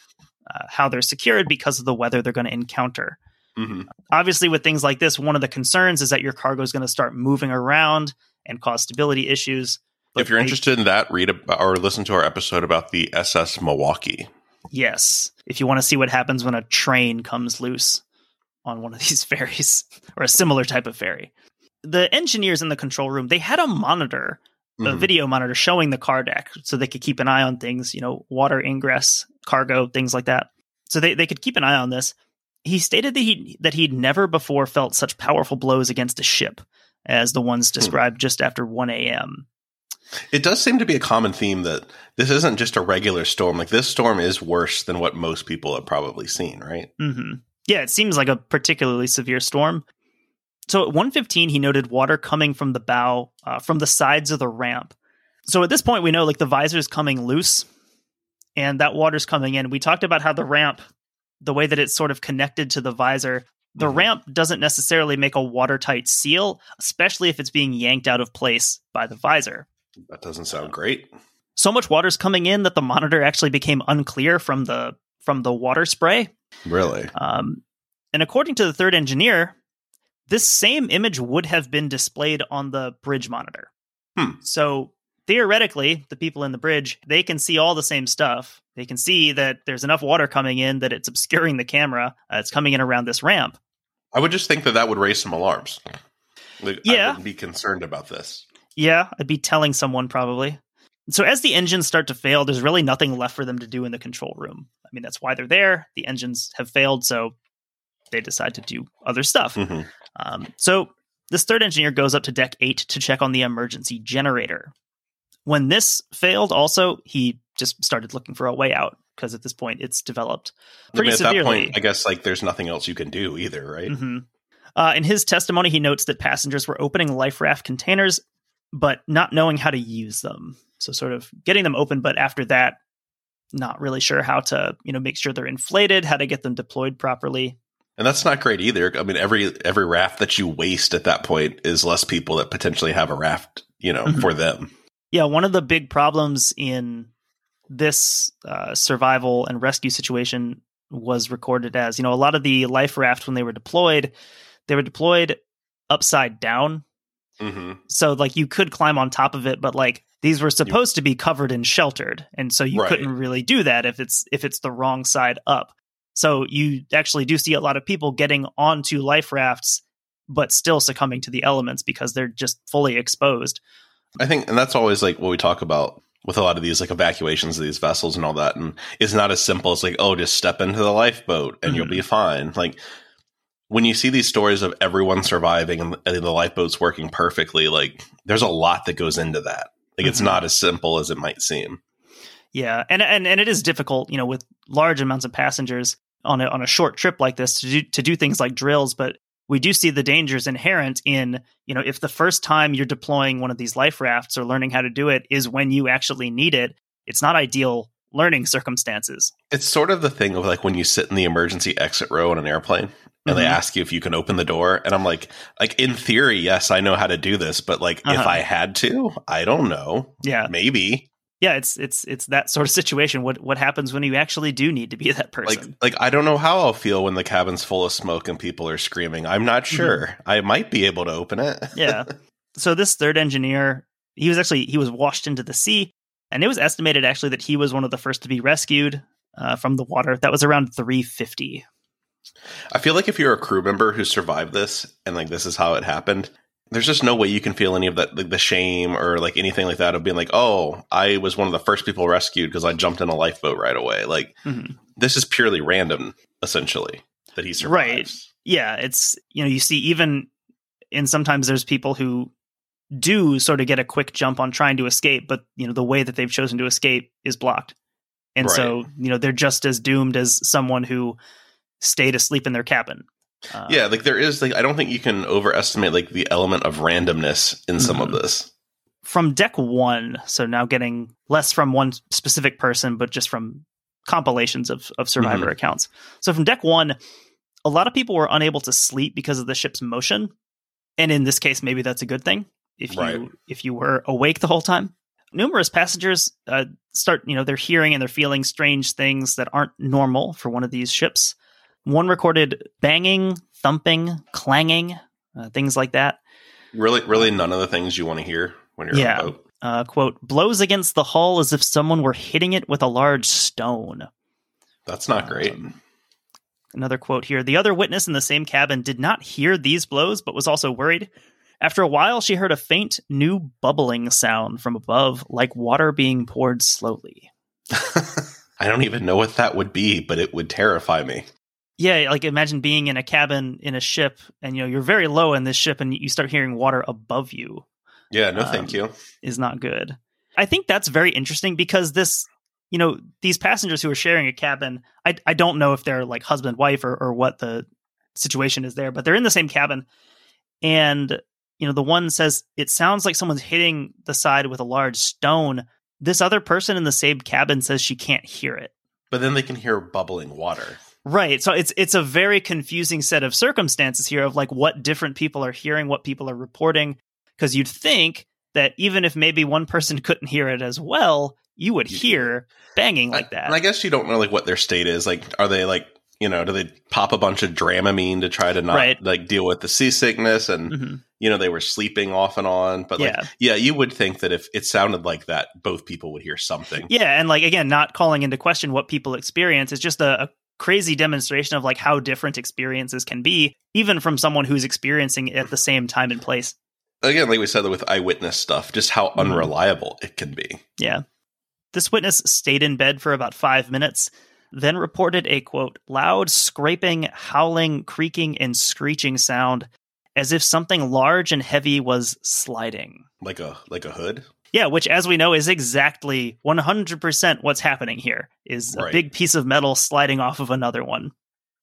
uh, how they're secured because of the weather they're going to encounter. Mm-hmm. Obviously, with things like this, one of the concerns is that your cargo is going to start moving around and cause stability issues. But if you're they, interested in that, read a, or listen to our episode about the SS Milwaukee. Yes, if you want to see what happens when a train comes loose on one of these ferries or a similar type of ferry. The engineers in the control room, they had a monitor, mm-hmm. a video monitor showing the car deck so they could keep an eye on things, you know, water ingress, cargo, things like that. So they, they could keep an eye on this he stated that he that he'd never before felt such powerful blows against a ship as the ones hmm. described hmm. just after 1 a.m. It does seem to be a common theme that this isn't just a regular storm. Like this storm is worse than what most people have probably seen, right? Mm-hmm. Yeah, it seems like a particularly severe storm. So at 1:15, he noted water coming from the bow, uh, from the sides of the ramp. So at this point, we know like the visor's coming loose, and that water's coming in. We talked about how the ramp the way that it's sort of connected to the visor, the mm-hmm. ramp doesn't necessarily make a watertight seal, especially if it's being yanked out of place by the visor. That doesn't sound great. So much water's coming in that the monitor actually became unclear from the from the water spray. Really? Um, and according to the third engineer, this same image would have been displayed on the bridge monitor. Hmm. So theoretically, the people in the bridge, they can see all the same stuff. They can see that there's enough water coming in that it's obscuring the camera. Uh, it's coming in around this ramp. I would just think that that would raise some alarms. Like, yeah. I would be concerned about this. Yeah, I'd be telling someone probably. So as the engines start to fail, there's really nothing left for them to do in the control room. I mean, that's why they're there. The engines have failed, so they decide to do other stuff. Mm-hmm. Um, so this third engineer goes up to deck eight to check on the emergency generator. When this failed, also, he just started looking for a way out. because at this point it's developed I mean, pretty at severely. that point, I guess like there's nothing else you can do either, right? hmm Uh, in his testimony, he notes that passengers were opening life raft containers, but not knowing how to use them. So, sort of getting them open, but after that, not really sure how to, you know, make sure they're inflated, how to get them deployed properly. And that's not great either. I mean, every every raft that you waste at that point is less people that potentially have a raft, you know, Mhm. for them. Yeah, one of the big problems in this uh, survival and rescue situation was recorded as, you know, a lot of the life raft when they were deployed, they were deployed upside down. Hmm so like you could climb on top of it but like these were supposed to be covered and sheltered and so you Right. couldn't really do that if it's if it's the wrong side up. So you actually do see a lot of people getting onto life rafts but still succumbing to the elements because they're just fully exposed I think, and that's always like what we talk about with a lot of these like evacuations of these vessels and all that. And it's not as simple as like, oh, just step into the lifeboat and you'll Mhm. be fine. Like when you see these stories of everyone surviving and, and the lifeboats working perfectly, like there's a lot that goes into that. Like it's Mhm. not as simple as it might seem. yeah and and and it is difficult you know with large amounts of passengers on a on a short trip like this to do to do things like drills but we do see the dangers inherent in you know if the first time you're deploying one of these life rafts or learning how to do it is when you actually need it it's not ideal learning circumstances It's sort of the thing of like when you sit in the emergency exit row on an airplane and they Mhm. ask you if you can open the door. And I'm like, like in theory, yes, I know how to do this, but like if Uh-huh. I had to, I don't know. yeah Maybe. Yeah it's it's it's that sort of situation what what happens when you actually do need to be that person like like I don't know how I'll feel when the cabin's full of smoke and people are screaming. I'm not sure. I might be able to open it. Mm-hmm. yeah so this third engineer he was actually he was washed into the sea and it was estimated actually that he was one of the first to be rescued uh, from the water that was around 350 I feel like if you're a crew member who survived this and like this is how it happened, there's just no way you can feel any of that like the shame or like anything like that of being like, "Oh, I was one of the first people rescued because I jumped in a lifeboat right away." Like Mhm. this is purely random essentially that he survives. Right. yeah it's you know you see even and sometimes there's people who do sort of get a quick jump on trying to escape but you know the way that they've chosen to escape is blocked and so you know they're just as doomed as someone who stayed asleep in their cabin Uh, Yeah, like there is like I don't think you can overestimate like the element of randomness in some of Mhm. this. from deck one, so now getting less from one specific person, but just from compilations of, of survivor accounts. So from deck one, a lot of people were unable to sleep because of the ship's motion. And in this case, maybe that's a good thing if you Right. if you were awake the whole time. Numerous passengers uh, start, you know, they're hearing and they're feeling strange things that aren't normal for one of these ships. One recorded banging, thumping, clanging, uh, things like that. Really, really, none of the things you want to hear when you're Yeah. on a boat. uh, quote, blows against the hull as if someone were hitting it with a large stone. That's not great. Um, Another quote here The other witness in the same cabin did not hear these blows, but was also worried. After a while, she heard a faint, new bubbling sound from above, like water being poured slowly. I don't even know what that would be, but it would terrify me. Yeah, like imagine being in a cabin in a ship, and you know you're very low in this ship, and you start hearing water above you. Yeah, no, Um, thank you. is not good. I think that's very interesting because this, you know, these passengers who are sharing a cabin, I I don't know if they're like husband wife or or what the situation is there, but they're in the same cabin, and you know the one says it sounds like someone's hitting the side with a large stone. This other person in the same cabin says she can't hear it. But then they can hear bubbling water. Right. So it's it's a very confusing set of circumstances here of like what different people are hearing, what people are reporting because you'd think that even if maybe one person couldn't hear it as well, you would hear banging like I- that. And I guess you don't know like what their state is. Like, are they like you know, do they pop a bunch of Dramamine to try to not Right. like deal with the seasickness? And Mhm. you know, they were sleeping off and on. But like, Yeah. yeah, you would think that if it sounded like that, both people would hear something. Yeah, and like again, not calling into question what people experience is just a, a crazy demonstration of like how different experiences can be, even from someone who's experiencing it at the same time and place. Again, like we said with eyewitness stuff, just how Mhm. unreliable it can be. Yeah. This witness stayed in bed for about five minutes, then reported a quote, loud scraping, howling, creaking, and screeching sound as if something large and heavy was sliding. Like a like a hood. Yeah, which, as we know, is exactly 100% what's happening here. Is a big piece of metal sliding off of another one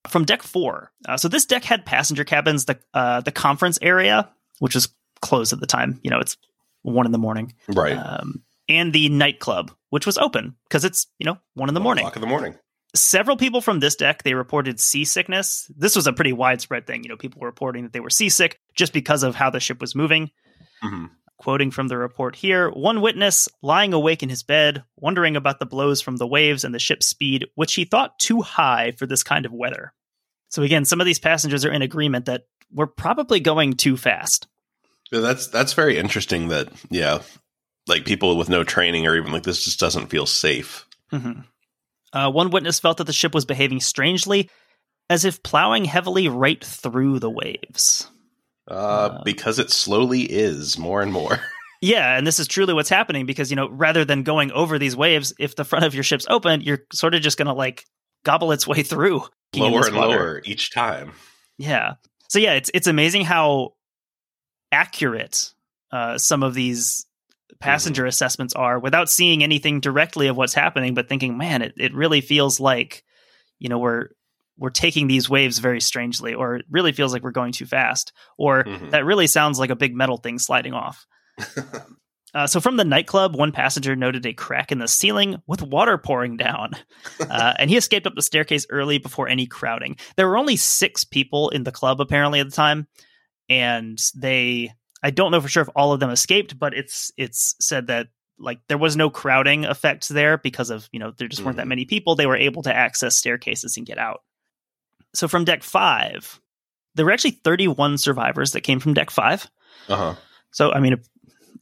from deck four. Uh, so this deck had passenger cabins, the uh, the conference area, which was closed at the time. You know, it's one in the morning, Right. um, and the nightclub, which was open because it's you know one in the One morning. o'clock in the morning. Several people from this deck they reported seasickness. This was a pretty widespread thing. You know, people were reporting that they were seasick just because of how the ship was moving. hmm Quoting from the report here, one witness lying awake in his bed, wondering about the blows from the waves and the ship's speed, which he thought too high for this kind of weather. So again, some of these passengers are in agreement that we're probably going too fast. Yeah, that's that's very interesting. That yeah, like people with no training or even like this just doesn't feel safe. Mhm. Uh, one witness felt that the ship was behaving strangely, as if plowing heavily right through the waves. Uh, Uh, because it slowly is more and more. Yeah, and this is truly what's happening because you know, rather than going over these waves, if the front of your ship's open, you're sort of just going to like gobble its way through lower and water. lower each time. Yeah. So yeah, it's it's amazing how accurate uh, some of these passenger assessments are without seeing anything directly of what's happening, but thinking, man, it, it really feels like, you know, we're we're taking these waves very strangely, or it really feels like we're going too fast, or Mhm. that really sounds like a big metal thing sliding off. Uh, so from the nightclub, one passenger noted a crack in the ceiling with water pouring down, uh, and he escaped up the staircase early before any crowding. There were only six people in the club apparently at the time, and they I don't know for sure if all of them escaped, but it's it's said that like there was no crowding effect there because of you know there just weren't that Mhm. many people. They were able to access staircases and get out. So from deck five, there were actually 31 survivors that came from deck five. uh huh. So I mean, a,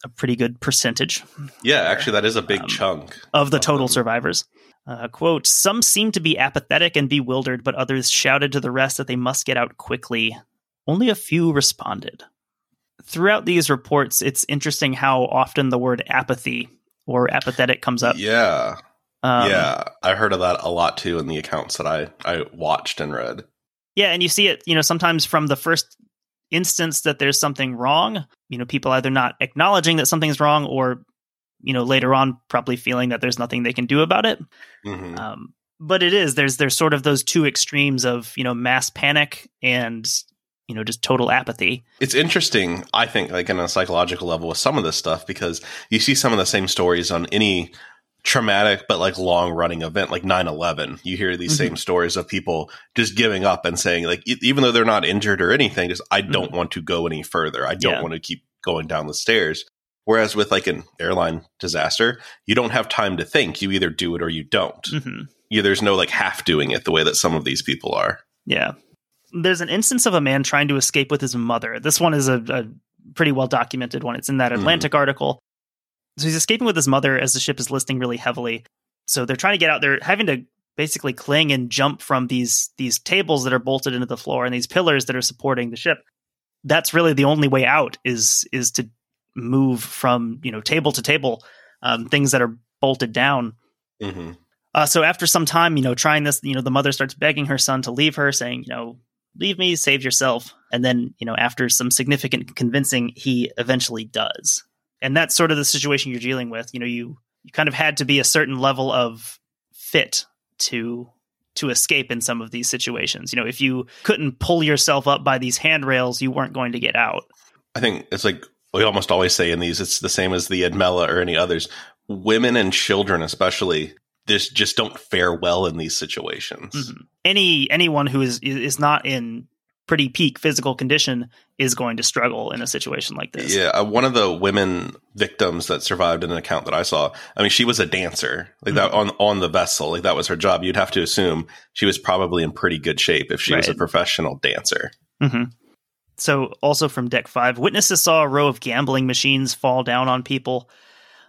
a pretty good percentage Yeah, actually, that is a big Um, chunk. of the total survivors. Uh, quote: Some seemed to be apathetic and bewildered, but others shouted to the rest that they must get out quickly. Only a few responded. Throughout these reports, it's interesting how often the word apathy or apathetic comes up. Yeah, Um, yeah, I heard of that a lot too in the accounts that I I watched and read. Yeah, and you see it, you know, sometimes from the first instance that there's something wrong, you know, people either not acknowledging that something's wrong or, you know, later on probably feeling that there's nothing they can do about it. hmm Um, but it is there's there's sort of those two extremes of you know mass panic and you know just total apathy. It's interesting, I think, like on a psychological level with some of this stuff because you see some of the same stories on any traumatic but like long running event like 9-11 you hear these Mhm. same stories of people just giving up and saying like e- even though they're not injured or anything just i don't want to go any further i don't Yeah. want to keep going down the stairs whereas with like an airline disaster you don't have time to think you either do it or you don't hmm yeah, there's no like half doing it the way that some of these people are Yeah, there's an instance of a man trying to escape with his mother. This one is a, a pretty well documented one. It's in that Mhm. Atlantic article. So he's escaping with his mother as the ship is listing really heavily. So they're trying to get out. They're having to basically cling and jump from these these tables that are bolted into the floor and these pillars that are supporting the ship. That's really the only way out is is to move from you know table to table, um, things that are bolted down. hmm Uh, so after some time, you know, trying this, you know, the mother starts begging her son to leave her, saying, you know, leave me, save yourself. And then, you know, after some significant convincing, he eventually does. And that's sort of the situation you're dealing with. You know, you you kind of had to be a certain level of fit to to escape in some of these situations. You know, if you couldn't pull yourself up by these handrails, you weren't going to get out. I think it's like we almost always say in these, it's the same as the Admella or any others. Women and children, especially, this just don't fare well in these situations. Mhm. Any anyone who is is not in pretty peak physical condition is going to struggle in a situation like this. Yeah, uh, one of the women victims that survived in an account that I saw. I mean, she was a dancer, like that on on the vessel. Like that was her job. You'd have to assume she was probably in pretty good shape if she was a professional dancer. hmm So, also from deck five, witnesses saw a row of gambling machines fall down on people,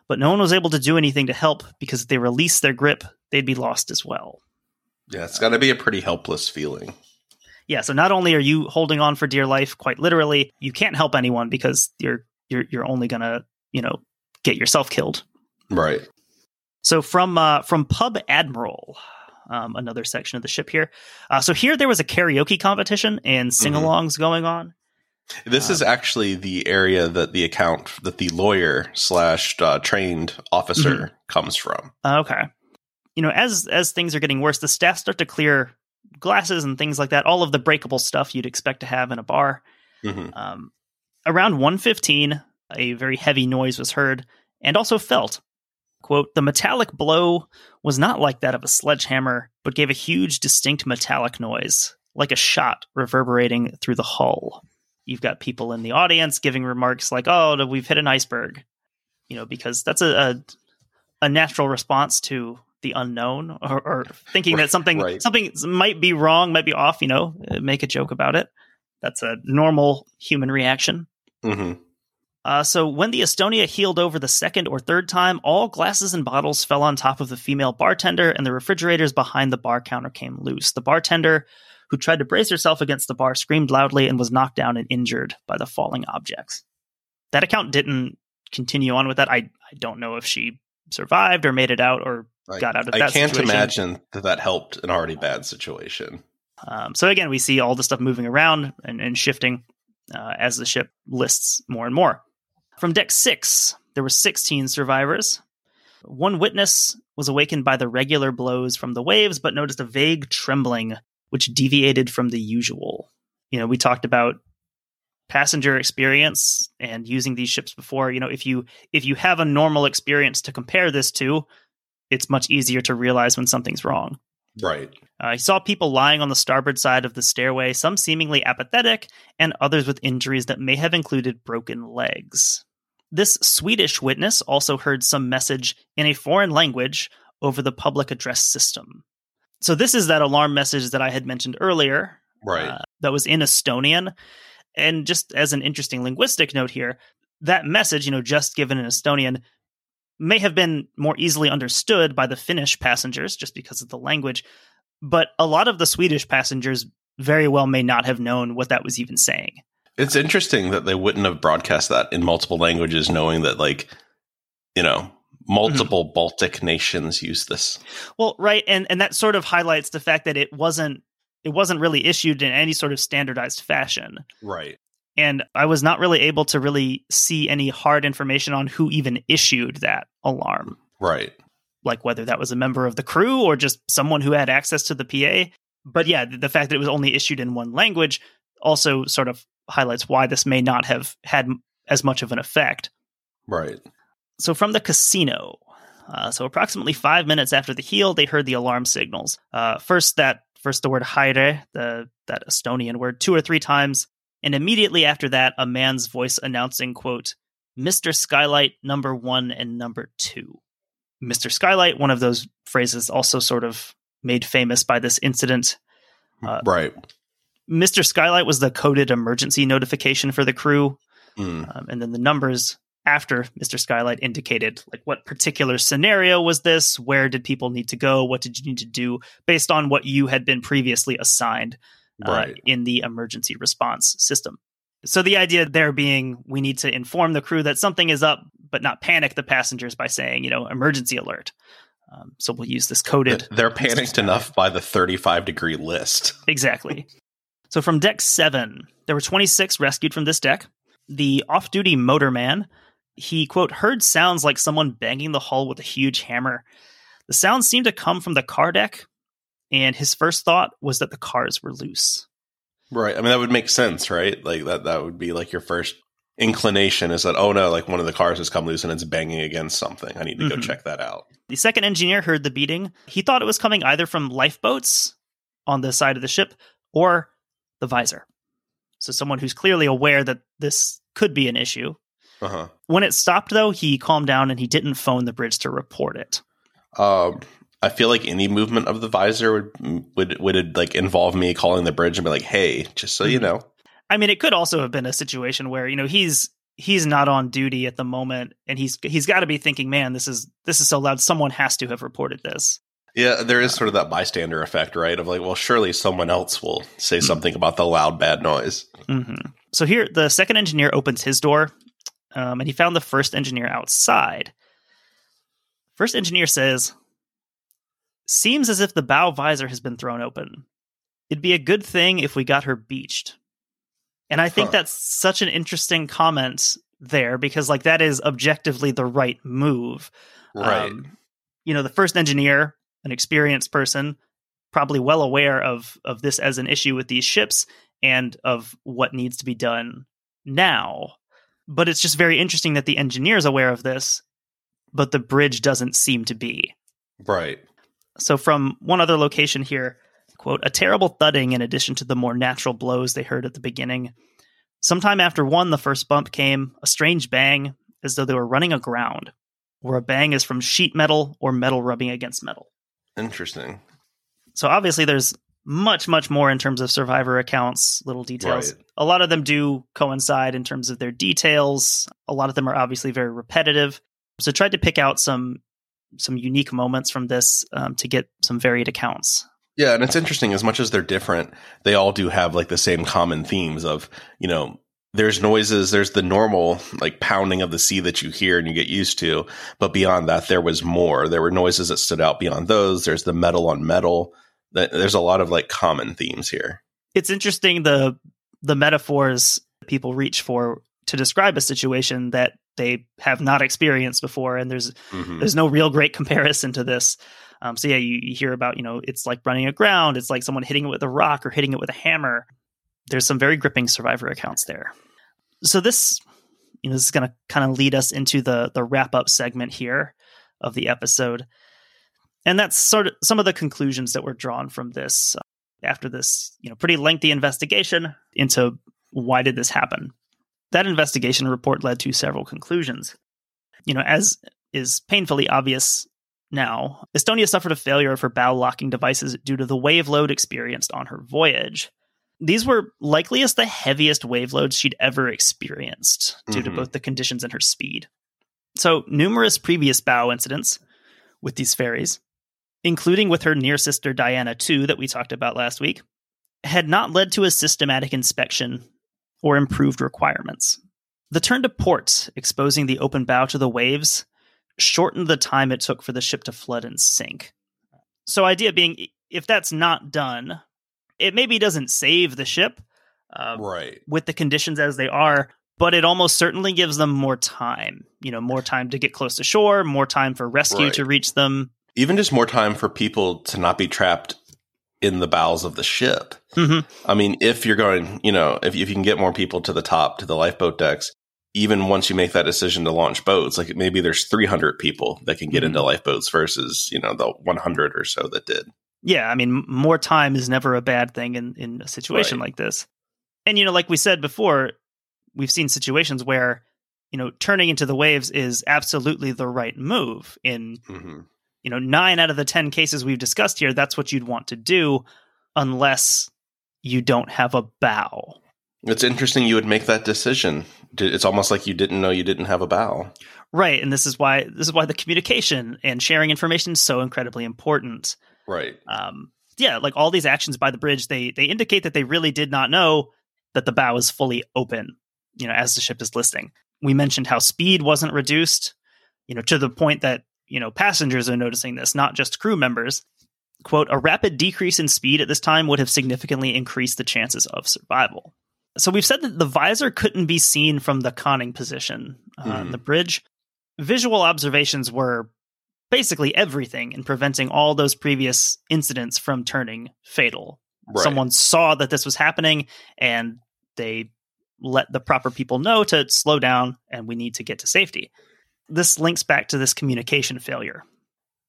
but no one was able to do anything to help because if they released their grip, they'd be lost as well. Yeah, it's got to be a pretty helpless feeling. Yeah. So not only are you holding on for dear life, quite literally, you can't help anyone because you're you're you're only gonna you know get yourself killed. Right. So from uh, from Pub Admiral, um, another section of the ship here. Uh, so here there was a karaoke competition and sing-alongs going on. This um, is actually the area that the account that the lawyer slash uh, trained officer mm-hmm. comes from. Okay, you know, as as things are getting worse, the staff start to clear glasses and things like that. All of the breakable stuff you'd expect to have in a bar. Mm-hmm. Um, around 115, a very heavy noise was heard and also felt. Quote, the metallic blow was not like that of a sledgehammer, but gave a huge, distinct metallic noise, like a shot reverberating through the hull. You've got people in the audience giving remarks like, oh, we've hit an iceberg, you know, because that's a, a, a natural response to the unknown or, or thinking that something right. something might be wrong, might be off, you know, make a joke about it. That's a normal human reaction. Mm-hmm. Uh, so when the Estonia heeled over the second or third time, all glasses and bottles fell on top of the female bartender, and the refrigerators behind the bar counter came loose. The bartender, who tried to brace herself against the bar, screamed loudly and was knocked down and injured by the falling objects. That account didn't continue on with that. I I don't know if she survived or made it out or got out of that. I can't situation. imagine that that helped an already bad situation. Um, so again, we see all the stuff moving around and, and shifting uh, as the ship lists more and more. From deck six, there were 16 survivors. One witness was awakened by the regular blows from the waves, but noticed a vague trembling which deviated from the usual. You know, we talked about passenger experience and using these ships before. You know, if you if you have a normal experience to compare this to, it's much easier to realize when something's wrong. Right. Uh, he saw people lying on the starboard side of the stairway, some seemingly apathetic, and others with injuries that may have included broken legs. This Swedish witness also heard some message in a foreign language over the public address system. So, this is that alarm message that I had mentioned earlier. Right. Uh, that was in Estonian. And just as an interesting linguistic note here, that message, you know, just given in Estonian, may have been more easily understood by the Finnish passengers just because of the language, but a lot of the Swedish passengers very well may not have known what that was even saying. It's interesting that they wouldn't have broadcast that in multiple languages, knowing that, like, you know, multiple mm-hmm. Baltic nations use this. Well, right, and and that sort of highlights the fact that it wasn't it wasn't really issued in any sort of standardized fashion. Right and I was not really able to really see any hard information on who even issued that alarm. Right. Like whether that was a member of the crew or just someone who had access to the PA. But yeah, the fact that it was only issued in one language also sort of highlights why this may not have had as much of an effect. Right. So from the casino, uh, so approximately five minutes after the heel, they heard the alarm signals. Uh, first, that first the word "häire," the that Estonian word, two or three times, and immediately after that, a man's voice announcing, quote, Mr. Skylight number one and number two. Mr. Skylight, one of those phrases also sort of made famous by this incident. Uh, right. Mr. Skylight was the coded emergency notification for the crew. Mm. Um, and then the numbers after Mr. Skylight indicated like what particular scenario was this? Where did people need to go? What did you need to do based on what you had been previously assigned right. uh, in the emergency response system. So the idea there being we need to inform the crew that something is up, but not panic the passengers by saying, you know, emergency alert. Um, so we'll use this coded. They're panicked enough by the 35 degree list. exactly. So from deck seven, there were 26 rescued from this deck. The off duty motorman, he, quote, heard sounds like someone banging the hull with a huge hammer. The sounds seemed to come from the car deck, and his first thought was that the cars were loose. Right. I mean, that would make sense, right? Like that. That would be like your first inclination is that oh no, like one of the cars has come loose and it's banging against something. I need to mm-hmm. go check that out. The second engineer heard the beating. He thought it was coming either from lifeboats on the side of the ship or the visor. So someone who's clearly aware that this could be an issue. Uh-huh. When it stopped, though, he calmed down and he didn't phone the bridge to report it. Um, I feel like any movement of the visor would would would like involve me calling the bridge and be like, "Hey, just so you mm-hmm. know." I mean, it could also have been a situation where you know he's he's not on duty at the moment, and he's he's got to be thinking, "Man, this is this is so loud. Someone has to have reported this." Yeah, there is sort of that bystander effect, right? Of like, well, surely someone else will say mm-hmm. something about the loud, bad noise. Mm-hmm. So here, the second engineer opens his door, um, and he found the first engineer outside. First engineer says, Seems as if the bow visor has been thrown open. It'd be a good thing if we got her beached. And I think Huh. that's such an interesting comment there because, like, that is objectively the right move. Right. Um, you know, the first engineer, an experienced person, probably well aware of of this as an issue with these ships and of what needs to be done now. But it's just very interesting that the engineer is aware of this, but the bridge doesn't seem to be. right. So, from one other location here, quote, a terrible thudding in addition to the more natural blows they heard at the beginning. Sometime after one, the first bump came, a strange bang, as though they were running aground, where a bang is from sheet metal or metal rubbing against metal. Interesting. So, obviously, there's much, much more in terms of survivor accounts, little details. Right. A lot of them do coincide in terms of their details. A lot of them are obviously very repetitive. So, tried to pick out some some unique moments from this um, to get some varied accounts. Yeah, and it's interesting. As much as they're different, they all do have like the same common themes of you know. There's noises. There's the normal like pounding of the sea that you hear and you get used to, but beyond that, there was more. There were noises that stood out beyond those. There's the metal on metal. There's a lot of like common themes here. it's interesting the the metaphors people reach for to describe a situation that they have not experienced before and there's Mhm. there's no real great comparison to this. Um, so yeah you, you hear about you know it's like running aground it's like someone hitting it with a rock or hitting it with a hammer. There's some very gripping survivor accounts there. So this you know this is going to kind of lead us into the the wrap up segment here of the episode. And that's sort of some of the conclusions that were drawn from this uh, after this you know pretty lengthy investigation into why did this happen that investigation report led to several conclusions. You know as is painfully obvious now estonia suffered a failure of her bow locking devices due to the wave load experienced on her voyage. These were likeliest the heaviest wave loads she'd ever experienced due to Mhm. both the conditions and her speed. So numerous previous bow incidents with these ferries including with her near sister Diana 2 that we talked about last week, had not led to a systematic inspection or improved requirements. The turn to port, exposing the open bow to the waves, shortened the time it took for the ship to flood and sink. So, idea being, if that's not done, it maybe doesn't save the ship uh, right. with the conditions as they are, but it almost certainly gives them more time. You know, more time to get close to shore, more time for rescue Right. to reach them. Even just more time for people to not be trapped in the bowels of the ship. Mhm. I mean, if you're going, you know, if, if you can get more people to the top, to the lifeboat decks, even once you make that decision to launch boats, like maybe there's 300 people that can get Mhm. into lifeboats versus, you know, the 100 or so that did. yeah, I mean, more time is never a bad thing in, in a situation Right. like this. And, you know, like we said before, we've seen situations where, you know, turning into the waves is absolutely the right move. In, hmm you know, nine out of the 10 cases we've discussed here, that's what you'd want to do unless you don't have a bow. It's interesting you would make that decision. It's almost like you didn't know you didn't have a bow. Right. And this is why, this is why the communication and sharing information is so incredibly important. Right. um, yeah, like all these actions by the bridge, they they indicate that they really did not know that the bow is fully open. You know, as the ship is listing. We mentioned how speed wasn't reduced. You know, to the point that you know passengers are noticing this, not just crew members. Quote: A rapid decrease in speed at this time would have significantly increased the chances of survival. So we've said that the visor couldn't be seen from the conning position on Mhm. the bridge. Visual observations were basically everything in preventing all those previous incidents from turning fatal. Right. Someone saw that this was happening and they let the proper people know to slow down and we need to get to safety. This links back to this communication failure.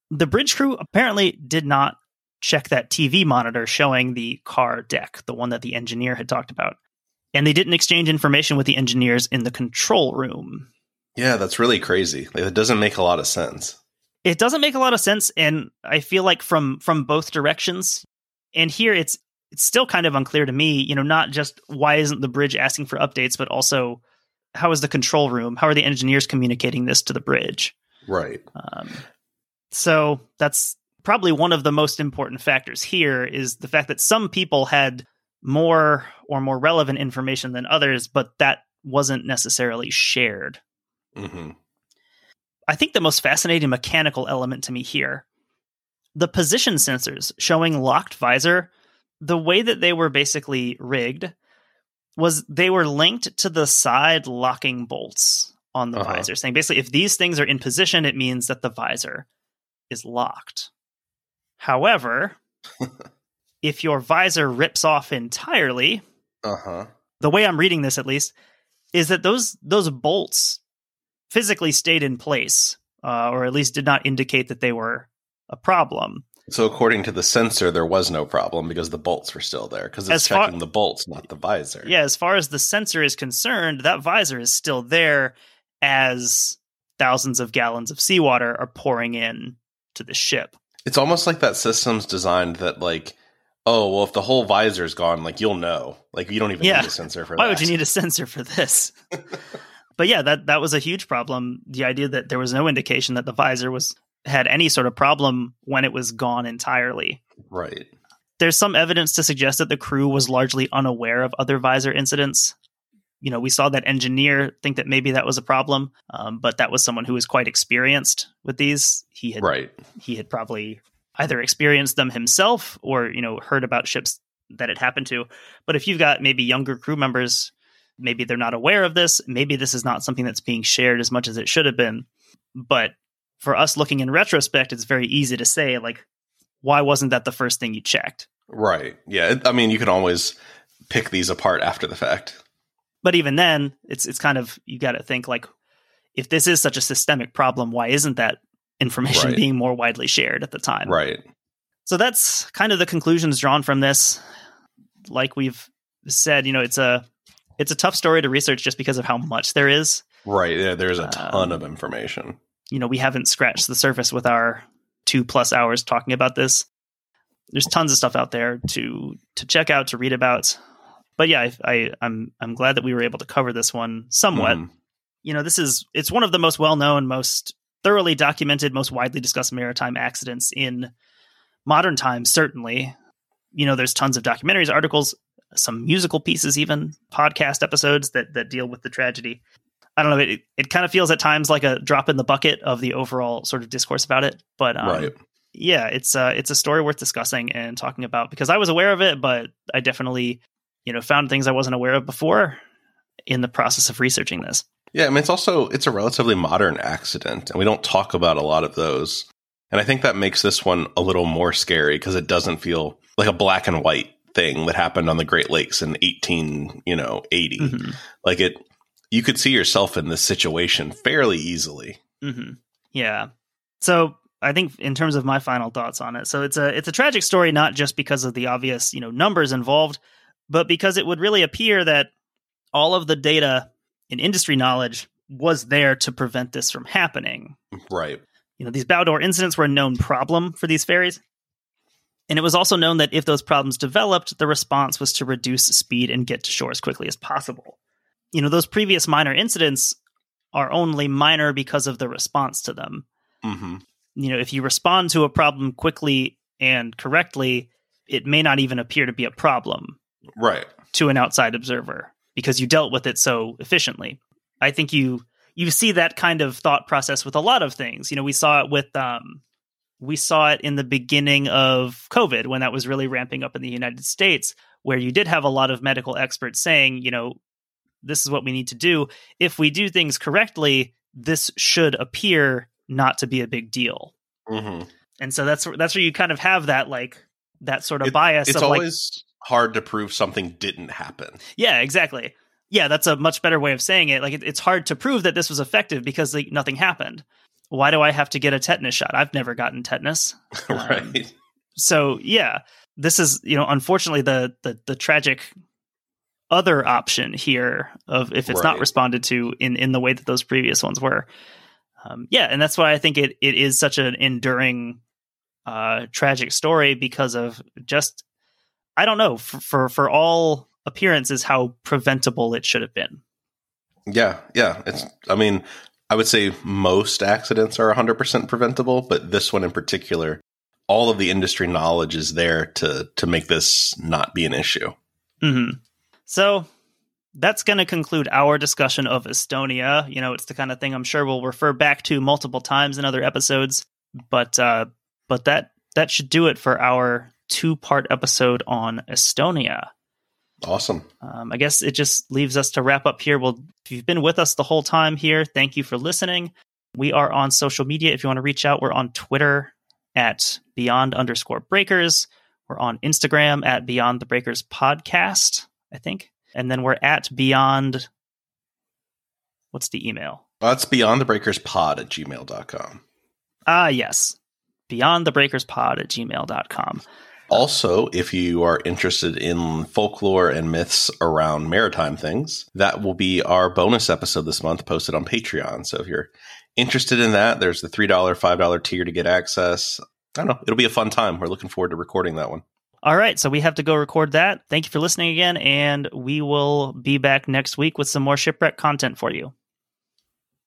The bridge crew apparently did not check that TV monitor showing the car deck, the one that the engineer had talked about. And they didn't exchange information with the engineers in the control room. Yeah, that's really crazy. Like, it doesn't make a lot of sense. it doesn't make a lot of sense and i feel like from from both directions and here it's it's still kind of unclear to me you know not just why isn't the bridge asking for updates but also how is the control room? How are the engineers communicating this to the bridge? Right. um, so that's probably one of the most important factors here is the fact that some people had more or more relevant information than others but that wasn't necessarily shared. Hmm I think the most fascinating mechanical element to me here the position sensors showing locked visor, the way that they were basically rigged was they were linked to the side locking bolts on the Uh-huh. visor, saying basically if these things are in position, it means that the visor is locked. However, if your visor rips off entirely, Uh huh. the way I'm reading this at least, is that those those bolts physically stayed in place, uh, or at least did not indicate that they were a problem. So according to the sensor, there was no problem because the bolts were still there because it's far- checking the bolts, not the visor. Yeah, as far as the sensor is concerned, that visor is still there as thousands of gallons of seawater are pouring in to the ship. It's almost like that system's designed that like, oh well, if the whole visor's gone, like you'll know. Like you don't even Yeah. need a sensor for that. Why that. would you need a sensor for this? but yeah, that that was a huge problem. The idea that there was no indication that the visor was had any sort of problem when it was gone entirely. Right. There's some evidence to suggest that the crew was largely unaware of other visor incidents. You know, we saw that engineer think that maybe that was a problem, um, but that was someone who was quite experienced with these. He had Right. he had probably either experienced them himself or you know heard about ships that it happened to but if you've got maybe younger crew members maybe they're not aware of this maybe this is not something that's being shared as much as it should have been but for us looking in retrospect it's very easy to say like why wasn't that the first thing you checked Right. Yeah. I mean, you can always pick these apart after the fact. but even then it's it's kind of you got to think like if this is such a systemic problem why isn't that information Right. being more widely shared at the time Right. So that's kind of the conclusions drawn from this. Like we've said, you know, it's a it's a tough story to research just because of how much there is. Right. Yeah. There's a ton Um, of information. You know, we haven't scratched the surface with our two plus hours talking about this. There's tons of stuff out there to to check out, to read about. But yeah, I, I I'm I'm glad that we were able to cover this one somewhat. Mhm. You know, this is it's one of the most well known, most thoroughly documented, most widely discussed maritime accidents in modern times, certainly. You know, there's tons of documentaries, articles, some musical pieces, even podcast episodes that that deal with the tragedy. I don't know. It it kind of feels at times like a drop in the bucket of the overall sort of discourse about it. But um, right. yeah, it's uh it's a story worth discussing and talking about because I was aware of it, but I definitely you know found things I wasn't aware of before in the process of researching this. Yeah, I mean it's also it's a relatively modern accident, and we don't talk about a lot of those. And I think that makes this one a little more scary because it doesn't feel like a black and white thing that happened on the Great Lakes in eighteen, you know, 80. Mhm. Like it, you could see yourself in this situation fairly easily. hmm Yeah. So I think in terms of my final thoughts on it, so it's a it's a tragic story not just because of the obvious you know numbers involved, but because it would really appear that all of the data and industry knowledge was there to prevent this from happening. Right. You know, these bow door incidents were a known problem for these ferries. And it was also known that if those problems developed, the response was to reduce speed and get to shore as quickly as possible. You know, those previous minor incidents are only minor because of the response to them. hmm You know, if you respond to a problem quickly and correctly, it may not even appear to be a problem Right. to an outside observer because you dealt with it so efficiently. I think you you see that kind of thought process with a lot of things. You know, we saw it with um we saw it in the beginning of COVID when that was really ramping up in the United States where you did have a lot of medical experts saying, you know, this is what we need to do. If we do things correctly, this should appear not to be a big deal. hmm And so that's that's where you kind of have that like that sort of It- bias It's of like always hard to prove something didn't happen. Yeah, exactly. Yeah, that's a much better way of saying it. Like, it, it's hard to prove that this was effective because like, nothing happened. Why do I have to get a tetanus shot? I've never gotten tetanus. Um, right. So yeah, this is you know unfortunately the the the tragic other option here of if it's not responded to in in the way that those previous ones were. Um, yeah, and that's why I think it it is such an enduring uh tragic story because of just I don't know for for, for all appearances how preventable it should have been. Yeah, yeah. It's. I mean, I would say most accidents are 100% preventable, but this one in particular, all of the industry knowledge is there to to make this not be an issue. hmm So that's going to conclude our discussion of Estonia. You know, it's the kind of thing I'm sure we'll refer back to multiple times in other episodes, but uh, but that that should do it for our two part episode on Estonia. Awesome. Um, I guess it just leaves us to wrap up here. Well, if you've been with us the whole time here, thank you for listening. We are on social media. If you want to reach out, we're on Twitter at beyond underscore breakers. We're on Instagram at beyond the breakers podcast, I think. And then we're at beyond. What's the email? That's beyond the breakers pod at gmail.com. Ah, yes. Beyond the breakers pod at gmail.com. Also, if you are interested in folklore and myths around maritime things, that will be our bonus episode this month posted on Patreon. So if you're interested in that, there's the $3, $5 tier to get access. I don't know. It'll be a fun time. We're looking forward to recording that one. All right. So we have to go record that. Thank you for listening again. And we will be back next week with some more shipwreck content for you.